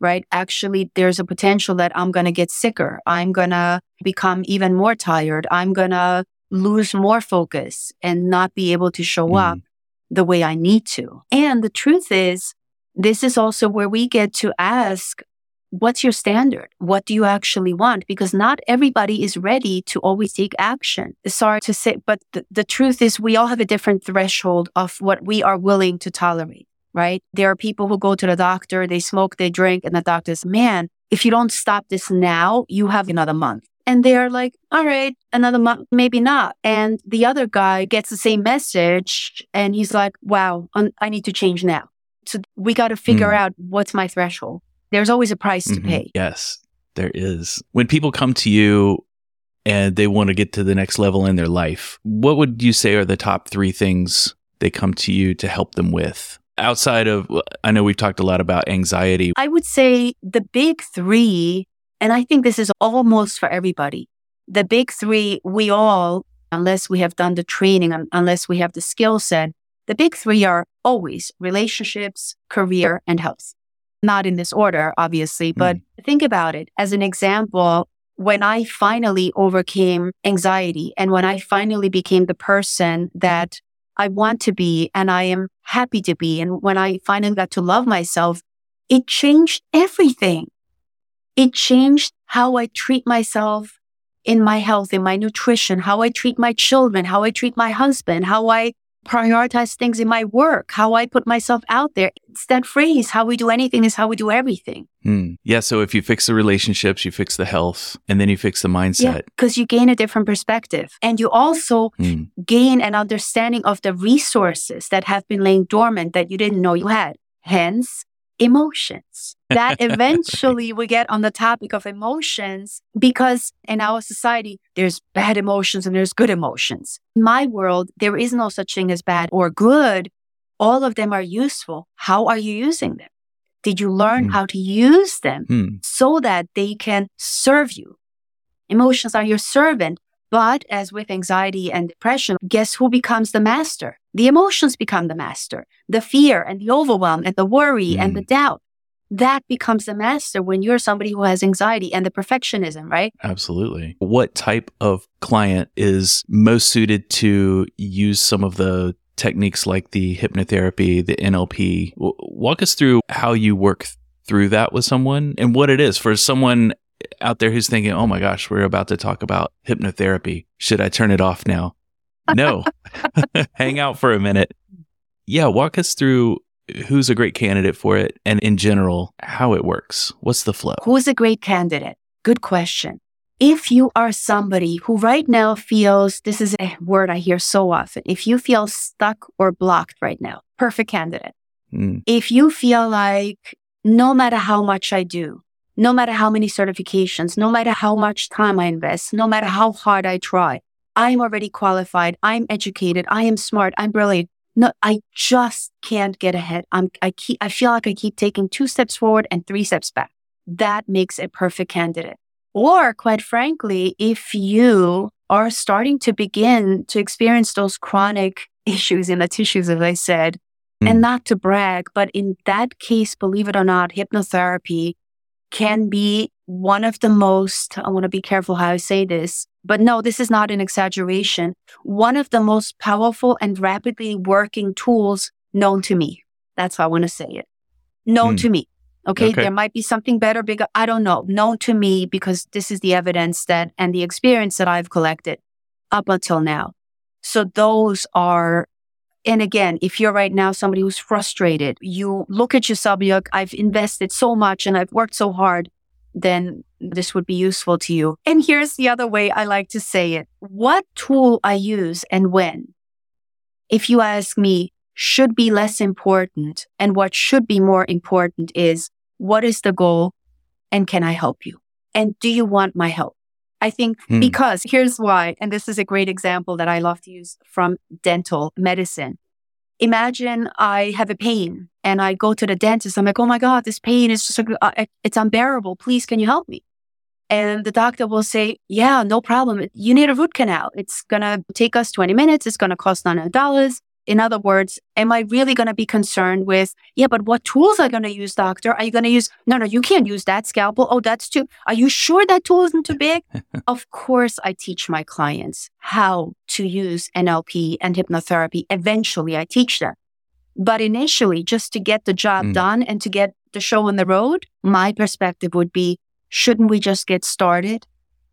right? Actually, there's a potential that I'm going to get sicker. I'm going to become even more tired. I'm going to lose more focus and not be able to show mm. up the way I need to. And the truth is, this is also where we get to ask, what's your standard? What do you actually want? Because not everybody is ready to always take action. Sorry to say, but the, the truth is we all have a different threshold of what we are willing to tolerate, right? There are people who go to the doctor, they smoke, they drink, and the doctor says, man, if you don't stop this now, you have another month. And they're like, all right, another month, maybe not. And the other guy gets the same message and he's like, wow, I need to change now. So we got to figure mm. out what's my threshold. There's always a price mm-hmm. to pay. Yes, there is. When people come to you and they want to get to the next level in their life, what would you say are the top three things they come to you to help them with? Outside of, I know we've talked a lot about anxiety. I would say the big three, and I think this is almost for everybody. The big three, we all, unless we have done the training, unless we have the skill set, the big three are always relationships, career, and health. Not in this order, obviously, but mm. think about it. As an example, when I finally overcame anxiety and when I finally became the person that I want to be and I am happy to be, and when I finally got to love myself, it changed everything. It changed how I treat myself in my health, in my nutrition, how I treat my children, how I treat my husband, how I prioritize things in my work, how I put myself out there. It's that phrase, how we do anything is how we do everything. Hmm. Yeah. So if you fix the relationships, you fix the health, and then you fix the mindset. Because you gain a different perspective. And you also hmm. gain an understanding of the resources that have been laying dormant that you didn't know you had. Hence, emotions. That eventually we get on the topic of emotions because in our society, there's bad emotions and there's good emotions. In my world, there is no such thing as bad or good. All of them are useful. How are you using them? Did you learn mm. how to use them mm. so that they can serve you? Emotions are your servant. But as with anxiety and depression, guess who becomes the master? The emotions become the master. The fear and the overwhelm and the worry mm. and the mm. doubt. That becomes the master when you're somebody who has anxiety and the perfectionism, right? Absolutely. What type of client is most suited to use some of the techniques like the hypnotherapy, the NLP? Walk us through how you work through that with someone and what it is for someone out there who's thinking, oh my gosh, we're about to talk about hypnotherapy. Should I turn it off now? No, hang out for a minute. Yeah, walk us through who's a great candidate for it and in general, how it works. What's the flow? Who's a great candidate? Good question. If you are somebody who right now feels this is a word I hear so often, if you feel stuck or blocked right now, perfect candidate. Mm. If you feel like no matter how much I do, no matter how many certifications, no matter how much time I invest, no matter how hard I try, I'm already qualified. I'm educated. I am smart. I'm brilliant. No, I just can't get ahead. I'm, I keep, I feel like I keep taking two steps forward and three steps back. That makes a perfect candidate. Or quite frankly, if you are starting to begin to experience those chronic issues in the tissues, as I said, mm. and hmm. not to brag, but in that case, believe it or not, hypnotherapy can be one of the most, I want to be careful how I say this, But no, this is not an exaggeration. One of the most powerful and rapidly working tools known to me. That's how I want to say it. Known mm. to me. Okay? okay. There might be something better, bigger. I don't know. Known to me because this is the evidence that and the experience that I've collected up until now. So those are, and again, if you're right now somebody who's frustrated, you look at yourself, you're I've invested so much and I've worked so hard, then this would be useful to you. And here's the other way I like to say it. What tool I use and when. If you ask me, should be less important and what should be more important is what is the goal and can I help you? And do you want my help? I think hmm. because here's why, and this is a great example that I love to use from dental medicine. Imagine I have a pain and I go to the dentist. I'm like, oh my God, this pain is just, uh, it's unbearable. Please, can you help me? And the doctor will say, yeah, no problem. You need a root canal. It's going to take us 20 minutes. It's going to cost $900. In other words, am I really going to be concerned with, yeah, but what tools are you going to use, doctor? Are you going to use, no, no, you can't use that scalpel. Oh, that's too, are you sure that tool isn't too big? of course, I teach my clients how to use NLP and hypnotherapy. Eventually, I teach them. But initially, just to get the job mm. done and to get the show on the road, my perspective would be, shouldn't we just get started?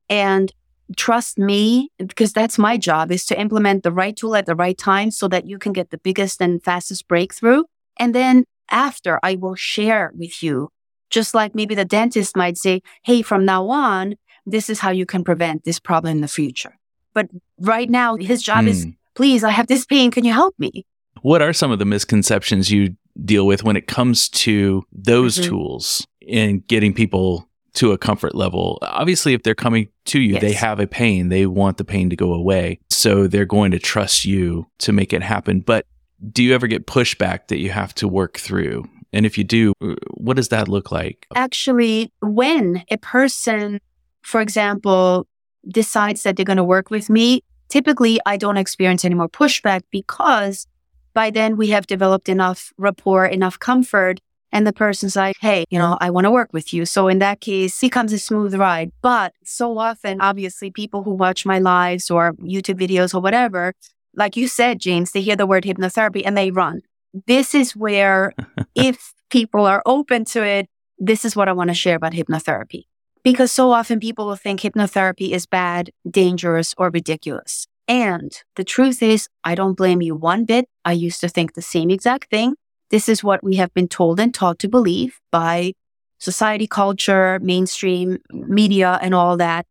And trust me because that's my job is to implement the right tool at the right time so that you can get the biggest and fastest breakthrough. And then after I will share with you, just like maybe the dentist might say, Hey, from now on, this is how you can prevent this problem in the future. But right now, his job is, hmm. please, I have this pain. Can you help me? What are some of the misconceptions you deal with when it comes to those mm-hmm. tools in getting people to a comfort level. Obviously, if they're coming to you, yes. they have a pain, they want the pain to go away. So they're going to trust you to make it happen. But do you ever get pushback that you have to work through? And if you do, what does that look like? Actually, when a person, for example, decides that they're going to work with me, typically I don't experience any more pushback because by then we have developed enough rapport, enough comfort and the person's like, Hey, you know, I want to work with you. So in that case, it becomes a smooth ride. But so often, obviously people who watch my lives or YouTube videos or whatever, like you said, James, they hear the word hypnotherapy and they run. This is where if people are open to it, this is what I want to share about hypnotherapy. Because so often people will think hypnotherapy is bad, dangerous, or ridiculous. And the truth is, I don't blame you one bit. I used to think the same exact thing. This is what we have been told and taught to believe by society, culture, mainstream media, and all that.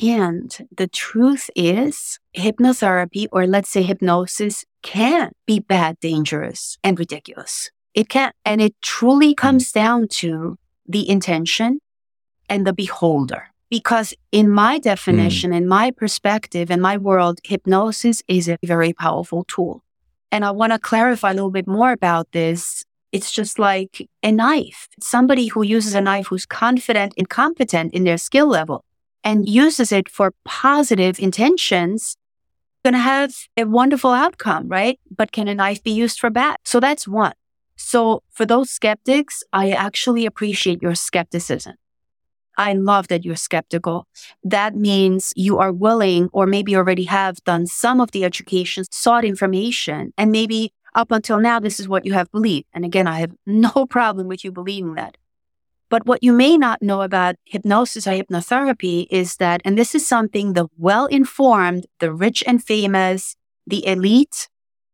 And the truth is, hypnotherapy, or let's say hypnosis, can be bad, dangerous, and ridiculous. It can. And it truly comes down to the intention and the beholder. Because in my definition, mm. in my perspective, in my world, hypnosis is a very powerful tool. And I want to clarify a little bit more about this. It's just like a knife. Somebody who uses a knife who's confident and competent in their skill level and uses it for positive intentions going to have a wonderful outcome, right? But can a knife be used for bad? So that's one. So for those skeptics, I actually appreciate your skepticism. I love that you're skeptical. That means you are willing, or maybe already have done some of the education, sought information, and maybe up until now, this is what you have believed. And again, I have no problem with you believing that. But what you may not know about hypnosis or hypnotherapy is that, and this is something the well informed, the rich and famous, the elite,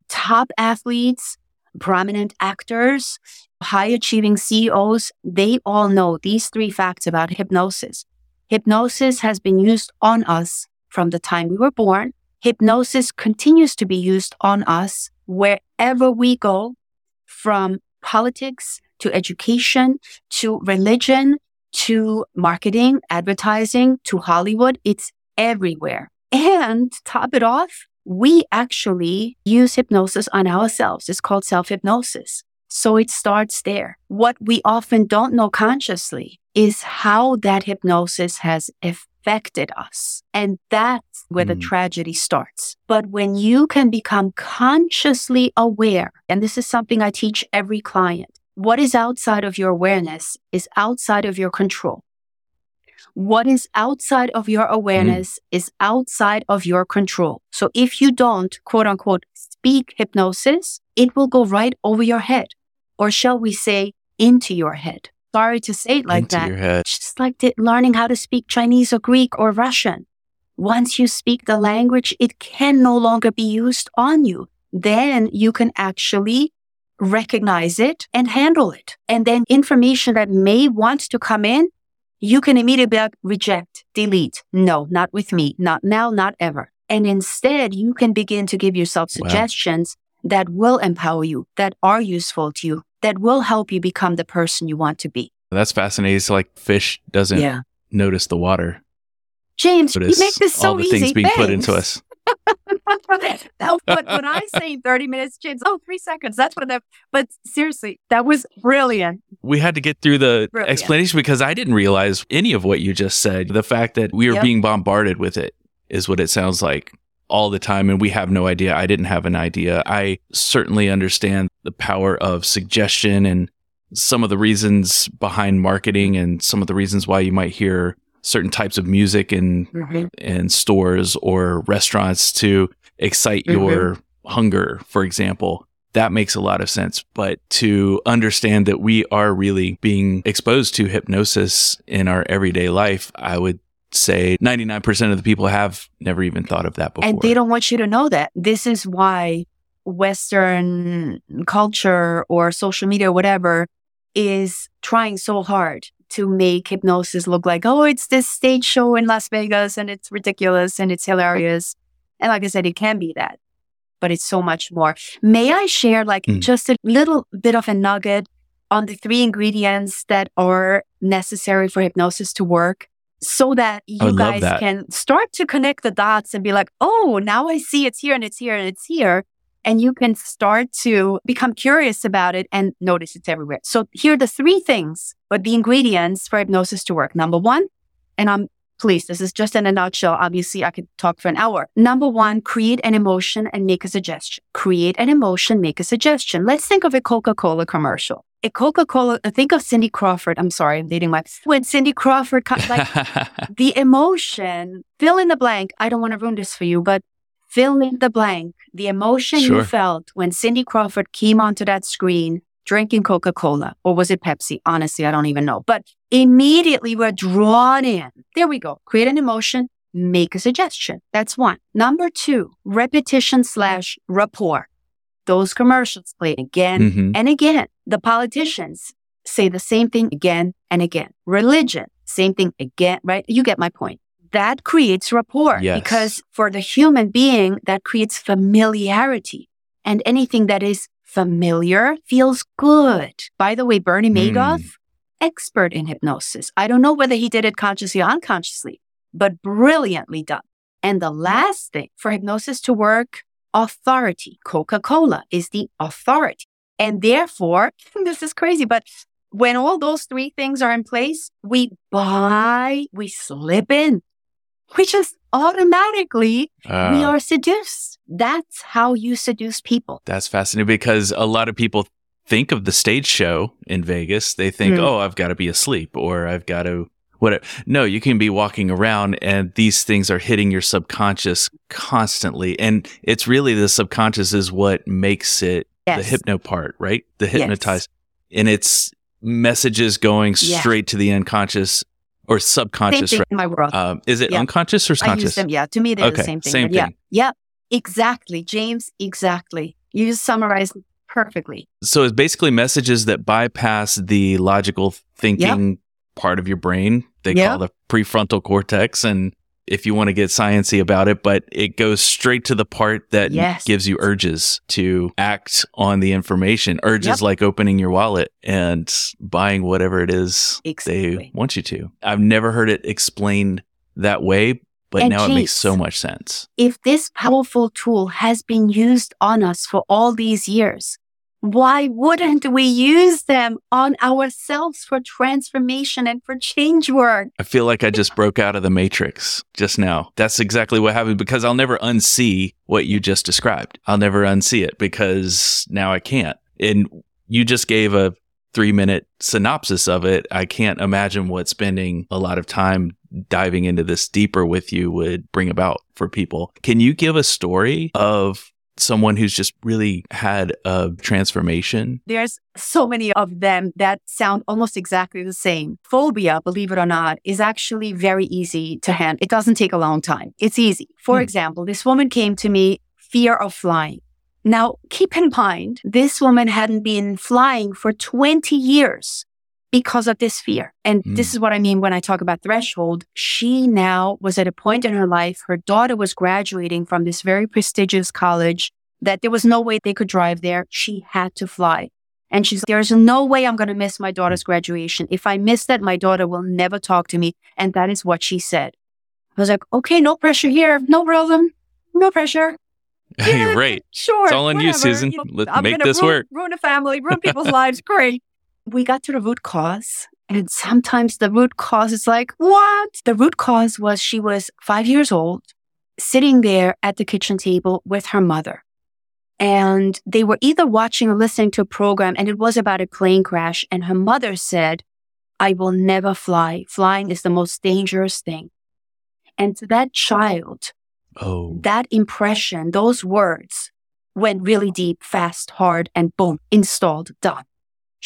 top athletes, prominent actors, high achieving CEOs, they all know these three facts about hypnosis. Hypnosis has been used on us from the time we were born. Hypnosis continues to be used on us wherever we go, from politics to education to religion to marketing, advertising to Hollywood. It's everywhere. And top it off, we actually use hypnosis on ourselves. It's called self hypnosis. So it starts there. What we often don't know consciously is how that hypnosis has affected us. And that's where mm. the tragedy starts. But when you can become consciously aware, and this is something I teach every client, what is outside of your awareness is outside of your control. What is outside of your awareness mm. is outside of your control. So if you don't quote unquote speak hypnosis, it will go right over your head. Or shall we say into your head? Sorry to say it like into that. Your head. Just like the, learning how to speak Chinese or Greek or Russian. Once you speak the language, it can no longer be used on you. Then you can actually recognize it and handle it. And then information that may want to come in, you can immediately like, reject, delete. No, not with me. Not now, not ever. And instead, you can begin to give yourself suggestions wow. that will empower you, that are useful to you, that will help you become the person you want to be. That's fascinating. It's like fish doesn't yeah. notice the water. James, notice you make this so all the easy. things being Thanks. put into us. that, but when I say 30 minutes, James, oh, three seconds. That's what I, but seriously, that was brilliant. We had to get through the brilliant. explanation because I didn't realize any of what you just said. The fact that we are yep. being bombarded with it is what it sounds like all the time. And we have no idea. I didn't have an idea. I certainly understand the power of suggestion and some of the reasons behind marketing and some of the reasons why you might hear certain types of music in mm-hmm. in stores or restaurants to excite mm-hmm. your hunger, for example. That makes a lot of sense. But to understand that we are really being exposed to hypnosis in our everyday life, I would say 99% of the people have never even thought of that before. And they don't want you to know that. This is why Western culture or social media, or whatever, is trying so hard to make hypnosis look like, oh, it's this stage show in Las Vegas and it's ridiculous and it's hilarious. And like I said, it can be that, but it's so much more. May I share like mm. just a little bit of a nugget on the three ingredients that are necessary for hypnosis to work? So that you guys that. can start to connect the dots and be like, oh, now I see it's here and it's here and it's here and you can start to become curious about it and notice it's everywhere. So here are the three things, but the ingredients for hypnosis to work. Number one, and I'm please, this is just in a nutshell. Obviously, I could talk for an hour. Number one, create an emotion and make a suggestion. Create an emotion, make a suggestion. Let's think of a Coca-Cola commercial. A Coca-Cola, uh, think of Cindy Crawford. I'm sorry, I'm dating my, when Cindy Crawford, like the emotion, fill in the blank. I don't want to ruin this for you, but fill in the blank, the emotion sure. you felt when Cindy Crawford came onto that screen drinking Coca Cola, or was it Pepsi? Honestly, I don't even know. But immediately we're drawn in. There we go. Create an emotion, make a suggestion. That's one. Number two, repetition slash rapport. Those commercials play again mm-hmm. and again. The politicians say the same thing again and again. Religion, same thing again, right? You get my point that creates rapport yes. because for the human being, that creates familiarity. And anything that is familiar feels good. By the way, Bernie hmm. Madoff, mm. expert in hypnosis. I don't know whether he did it consciously or unconsciously, but brilliantly done. And the last thing for hypnosis to work, authority. Coca Cola is the authority. And therefore, this is crazy, but when all those three things are in place, we buy, we slip in we just automatically uh, we are seduced. That's how you seduce people. That's fascinating because a lot of people think of the stage show in Vegas. They think, mm. oh, I've got to be asleep or I've got to whatever. No, you can be walking around and these things are hitting your subconscious constantly. And it's really the subconscious is what makes it yes. the hypno part, right? The hypnotize. Yes. And it's messages going straight to the unconscious or subconscious. Same thing in my world. Um, is it yeah. unconscious or conscious? I use them. Yeah, to me they're okay. the same thing. Same thing. Yeah, yeah, exactly, James. Exactly. You just summarized perfectly. So it's basically messages that bypass the logical thinking yep. part of your brain. They yep. call the prefrontal cortex, and if you want to get sciency about it, but it goes straight to the part that yes. gives you urges to act on the information. Urges yep. like opening your wallet and buying whatever it is exactly. they want you to. I've never heard it explained that way, but and now it makes so much sense. If this powerful tool has been used on us for all these years, why wouldn't we use them on ourselves for transformation and for change work? I feel like I just broke out of the matrix just now. That's exactly what happened because I'll never unsee what you just described. I'll never unsee it because now I can't. And you just gave a three minute synopsis of it. I can't imagine what spending a lot of time diving into this deeper with you would bring about for people. Can you give a story of someone who's just really had a transformation? There's so many of them that sound almost exactly the same. Phobia, believe it or not, is actually very easy to handle. It doesn't take a long time. It's easy. For hmm. example, this woman came to me, fear of flying. Now, keep in mind, this woman hadn't been flying for 20 years because of this fear. And mm. this is what I mean when I talk about threshold. She now was at a point in her life, her daughter was graduating from this very prestigious college that there was no way they could drive there. She had to fly. And she's, there's no way I'm going to miss my daughter's graduation. If I miss that, my daughter will never talk to me. And that is what she said. I was like, okay, no pressure here. No problem. No pressure. Hey, right. Sure. It's all on whatever. you, Susan. Let's I'm make this ruin, work. Ruin a family, ruin people's lives. Great. We got to the root cause. And sometimes the root cause is like, what? The root cause was she was five years old, sitting there at the kitchen table with her mother. And they were either watching or listening to a program, and it was about a plane crash. And her mother said, I will never fly. Flying is the most dangerous thing. And to that child, Oh. That impression, those words went really deep, fast, hard, and boom, installed, done.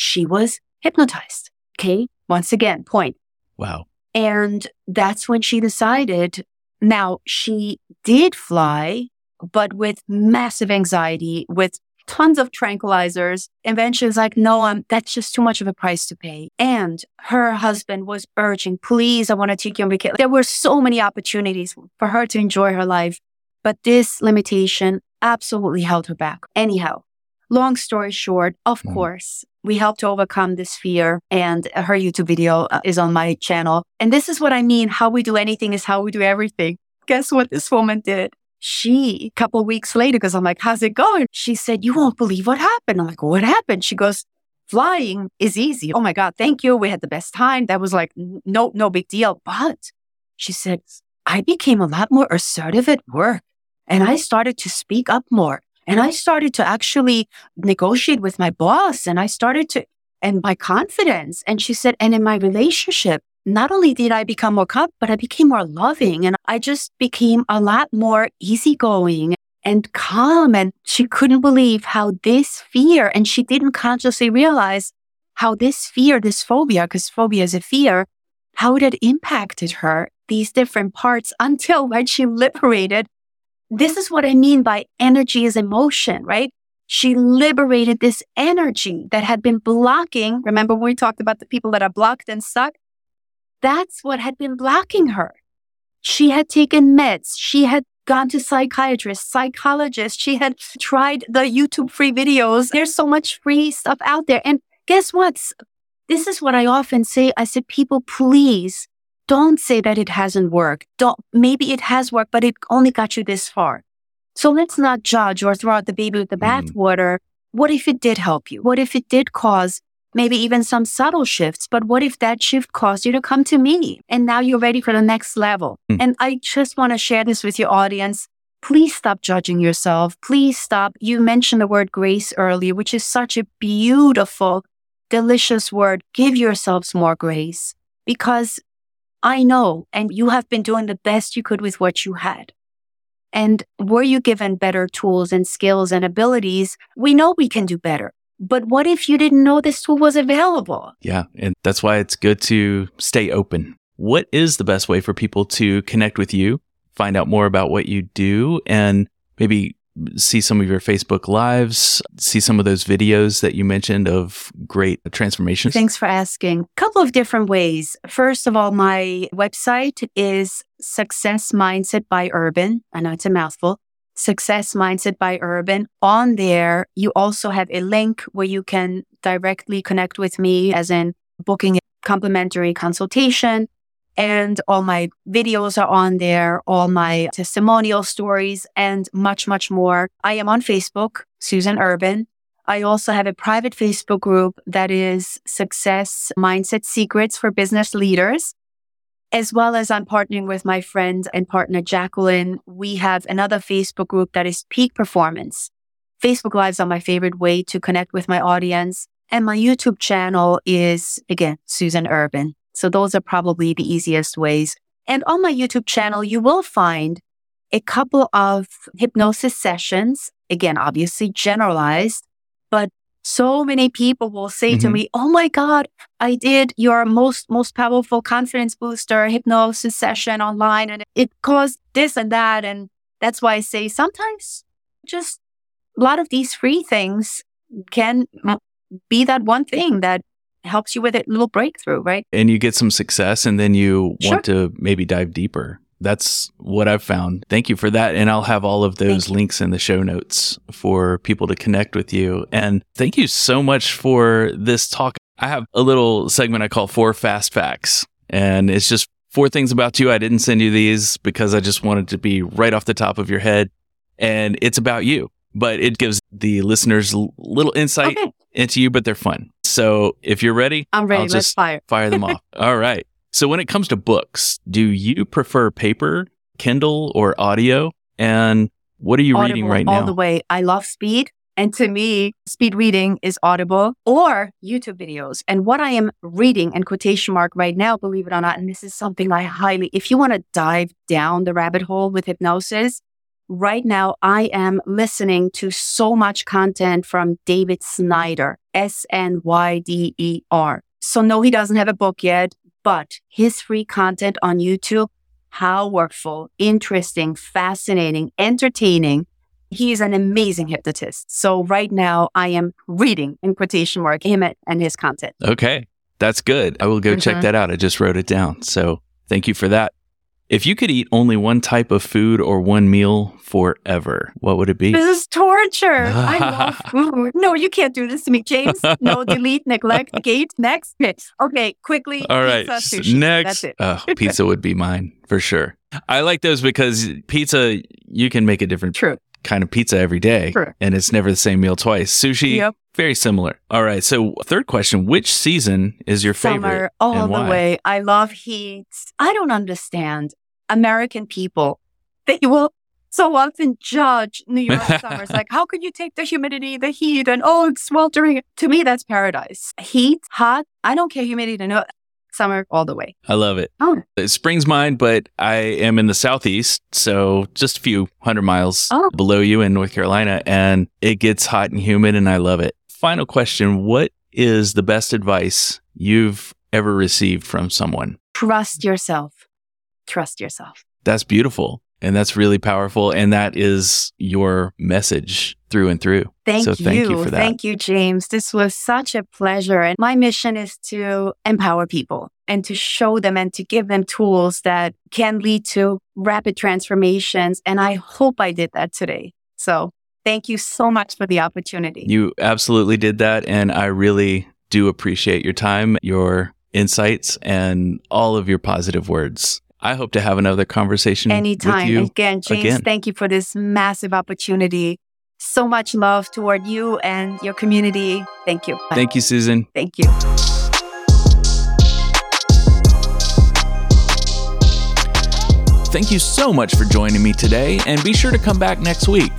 She was hypnotized. Okay. Once again, point. Wow. And that's when she decided. Now she did fly, but with massive anxiety, with tons of tranquilizers. Eventually, it's like, no, um, that's just too much of a price to pay. And her husband was urging, please, I want to take you on vacation. There were so many opportunities for her to enjoy her life, but this limitation absolutely held her back. Anyhow, long story short, of mm. course, we helped to overcome this fear and her YouTube video uh, is on my channel. And this is what I mean. How we do anything is how we do everything. Guess what this woman did? she, a couple weeks later, because I'm like, how's it going? She said, you won't believe what happened. I'm like, what happened? She goes, flying is easy. Oh my God, thank you. We had the best time. That was like, no, no big deal. But she said, I became a lot more assertive at work and I started to speak up more and I started to actually negotiate with my boss and I started to, and my confidence. And she said, and in my relationship, not only did I become more calm, but I became more loving and I just became a lot more easygoing and calm. And she couldn't believe how this fear, and she didn't consciously realize how this fear, this phobia, because phobia is a fear, how it had impacted her, these different parts until when she liberated. This is what I mean by energy is emotion, right? She liberated this energy that had been blocking. Remember when we talked about the people that are blocked and stuck? That's what had been blocking her. She had taken meds. She had gone to psychiatrists, psychologists. She had tried the YouTube free videos. There's so much free stuff out there. And guess what? This is what I often say. I said, people, please don't say that it hasn't worked. Don't, maybe it has worked, but it only got you this far. So let's not judge or throw out the baby with the mm. bathwater. What if it did help you? What if it did cause maybe even some subtle shifts. But what if that shift caused you to come to me and now you're ready for the next level? Mm. And I just want to share this with your audience. Please stop judging yourself. Please stop. You mentioned the word grace earlier, which is such a beautiful, delicious word. Give yourselves more grace because I know, and you have been doing the best you could with what you had. And were you given better tools and skills and abilities? We know we can do better. But what if you didn't know this tool was available? Yeah. And that's why it's good to stay open. What is the best way for people to connect with you, find out more about what you do, and maybe see some of your Facebook lives, see some of those videos that you mentioned of great transformations? Thanks for asking. A couple of different ways. First of all, my website is Success Mindset by Urban. I know it's a mouthful. Success Mindset by Urban. On there, you also have a link where you can directly connect with me, as in booking a complimentary consultation. And all my videos are on there, all my testimonial stories, and much, much more. I am on Facebook, Susan Urban. I also have a private Facebook group that is Success Mindset Secrets for Business Leaders as well as I'm partnering with my friend and partner Jacqueline. We have another Facebook group that is Peak Performance. Facebook Lives are my favorite way to connect with my audience. And my YouTube channel is, again, Susan Urban. So those are probably the easiest ways. And on my YouTube channel, you will find a couple of hypnosis sessions. Again, obviously generalized, but so many people will say mm-hmm. to me, Oh my God, I did your most, most powerful confidence booster hypnosis session online and it caused this and that. And that's why I say sometimes just a lot of these free things can be that one thing that helps you with a little breakthrough, right? And you get some success and then you sure. want to maybe dive deeper. That's what I've found. Thank you for that. And I'll have all of those links in the show notes for people to connect with you. And thank you so much for this talk. I have a little segment I call Four Fast Facts, and it's just four things about you. I didn't send you these because I just wanted to be right off the top of your head. And it's about you, but it gives the listeners a little insight okay. into you, but they're fun. So if you're ready, I'm ready. I'll Let's fire. fire them off. All right. So when it comes to books, do you prefer paper, Kindle, or audio? And what are you Audible, reading right now? All the way. I love speed. And to me, speed reading is audible or YouTube videos. And what I am reading in quotation mark right now, believe it or not, and this is something I highly, if you want to dive down the rabbit hole with hypnosis, right now I am listening to so much content from David Snyder, S N Y D E R. So no, he doesn't have a book yet, but his free content on YouTube, powerful, interesting, fascinating, entertaining. He's an amazing hypnotist. So right now I am reading in quotation mark him and his content. Okay. That's good. I will go mm-hmm. check that out. I just wrote it down. So thank you for that. If you could eat only one type of food or one meal forever, what would it be? This is torture. I love food. No, you can't do this to me, James. No, delete, neglect, gate. Next. Okay, quickly. All right. Next. Oh, pizza would be mine for sure. I like those because pizza, you can make a different True. kind of pizza every day. True. And it's never the same meal twice. Sushi, yep. Very similar. All right. So, third question Which season is your favorite. Summer, favorite? all the way. I love heat. I don't understand American people. They will so often judge New York summers. like, how could you take the humidity, the heat, and oh, it's sweltering? To me, that's paradise. Heat, hot, I don't care humidity. No, summer all the way. I love it. Oh. Spring's mine, but I am in the southeast, so just a few hundred miles oh. below you in North Carolina, and it gets hot and humid, and I love it. Final question What is the best advice you've ever received from someone? Trust yourself. Trust yourself. That's beautiful. And that's really powerful. And that is your message through and through. Thank so you. Thank you for that. Thank you, James. This was such a pleasure. And my mission is to empower people and to show them and to give them tools that can lead to rapid transformations. And I hope I did that today. So thank you so much for the opportunity. You absolutely did that. And I really do appreciate your time, your insights, and all of your positive words. I hope to have another conversation anytime. again, James, again. thank you for this massive opportunity. So much love toward you and your community. Thank you. Bye. Thank you, Susan. Thank you. Thank you so much for joining me today, and be sure to come back next week.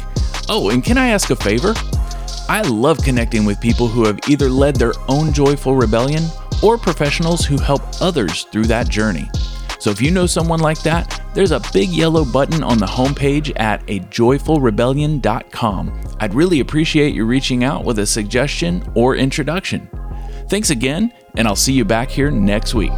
Oh, and can I ask a favor? I love connecting with people who have either led their own joyful rebellion or professionals who help others through that journey. So if you know someone like that, there's a big yellow button on the homepage at ajoyfulrebellion.com. I'd really appreciate you reaching out with a suggestion or introduction. Thanks again, and I'll see you back here next week.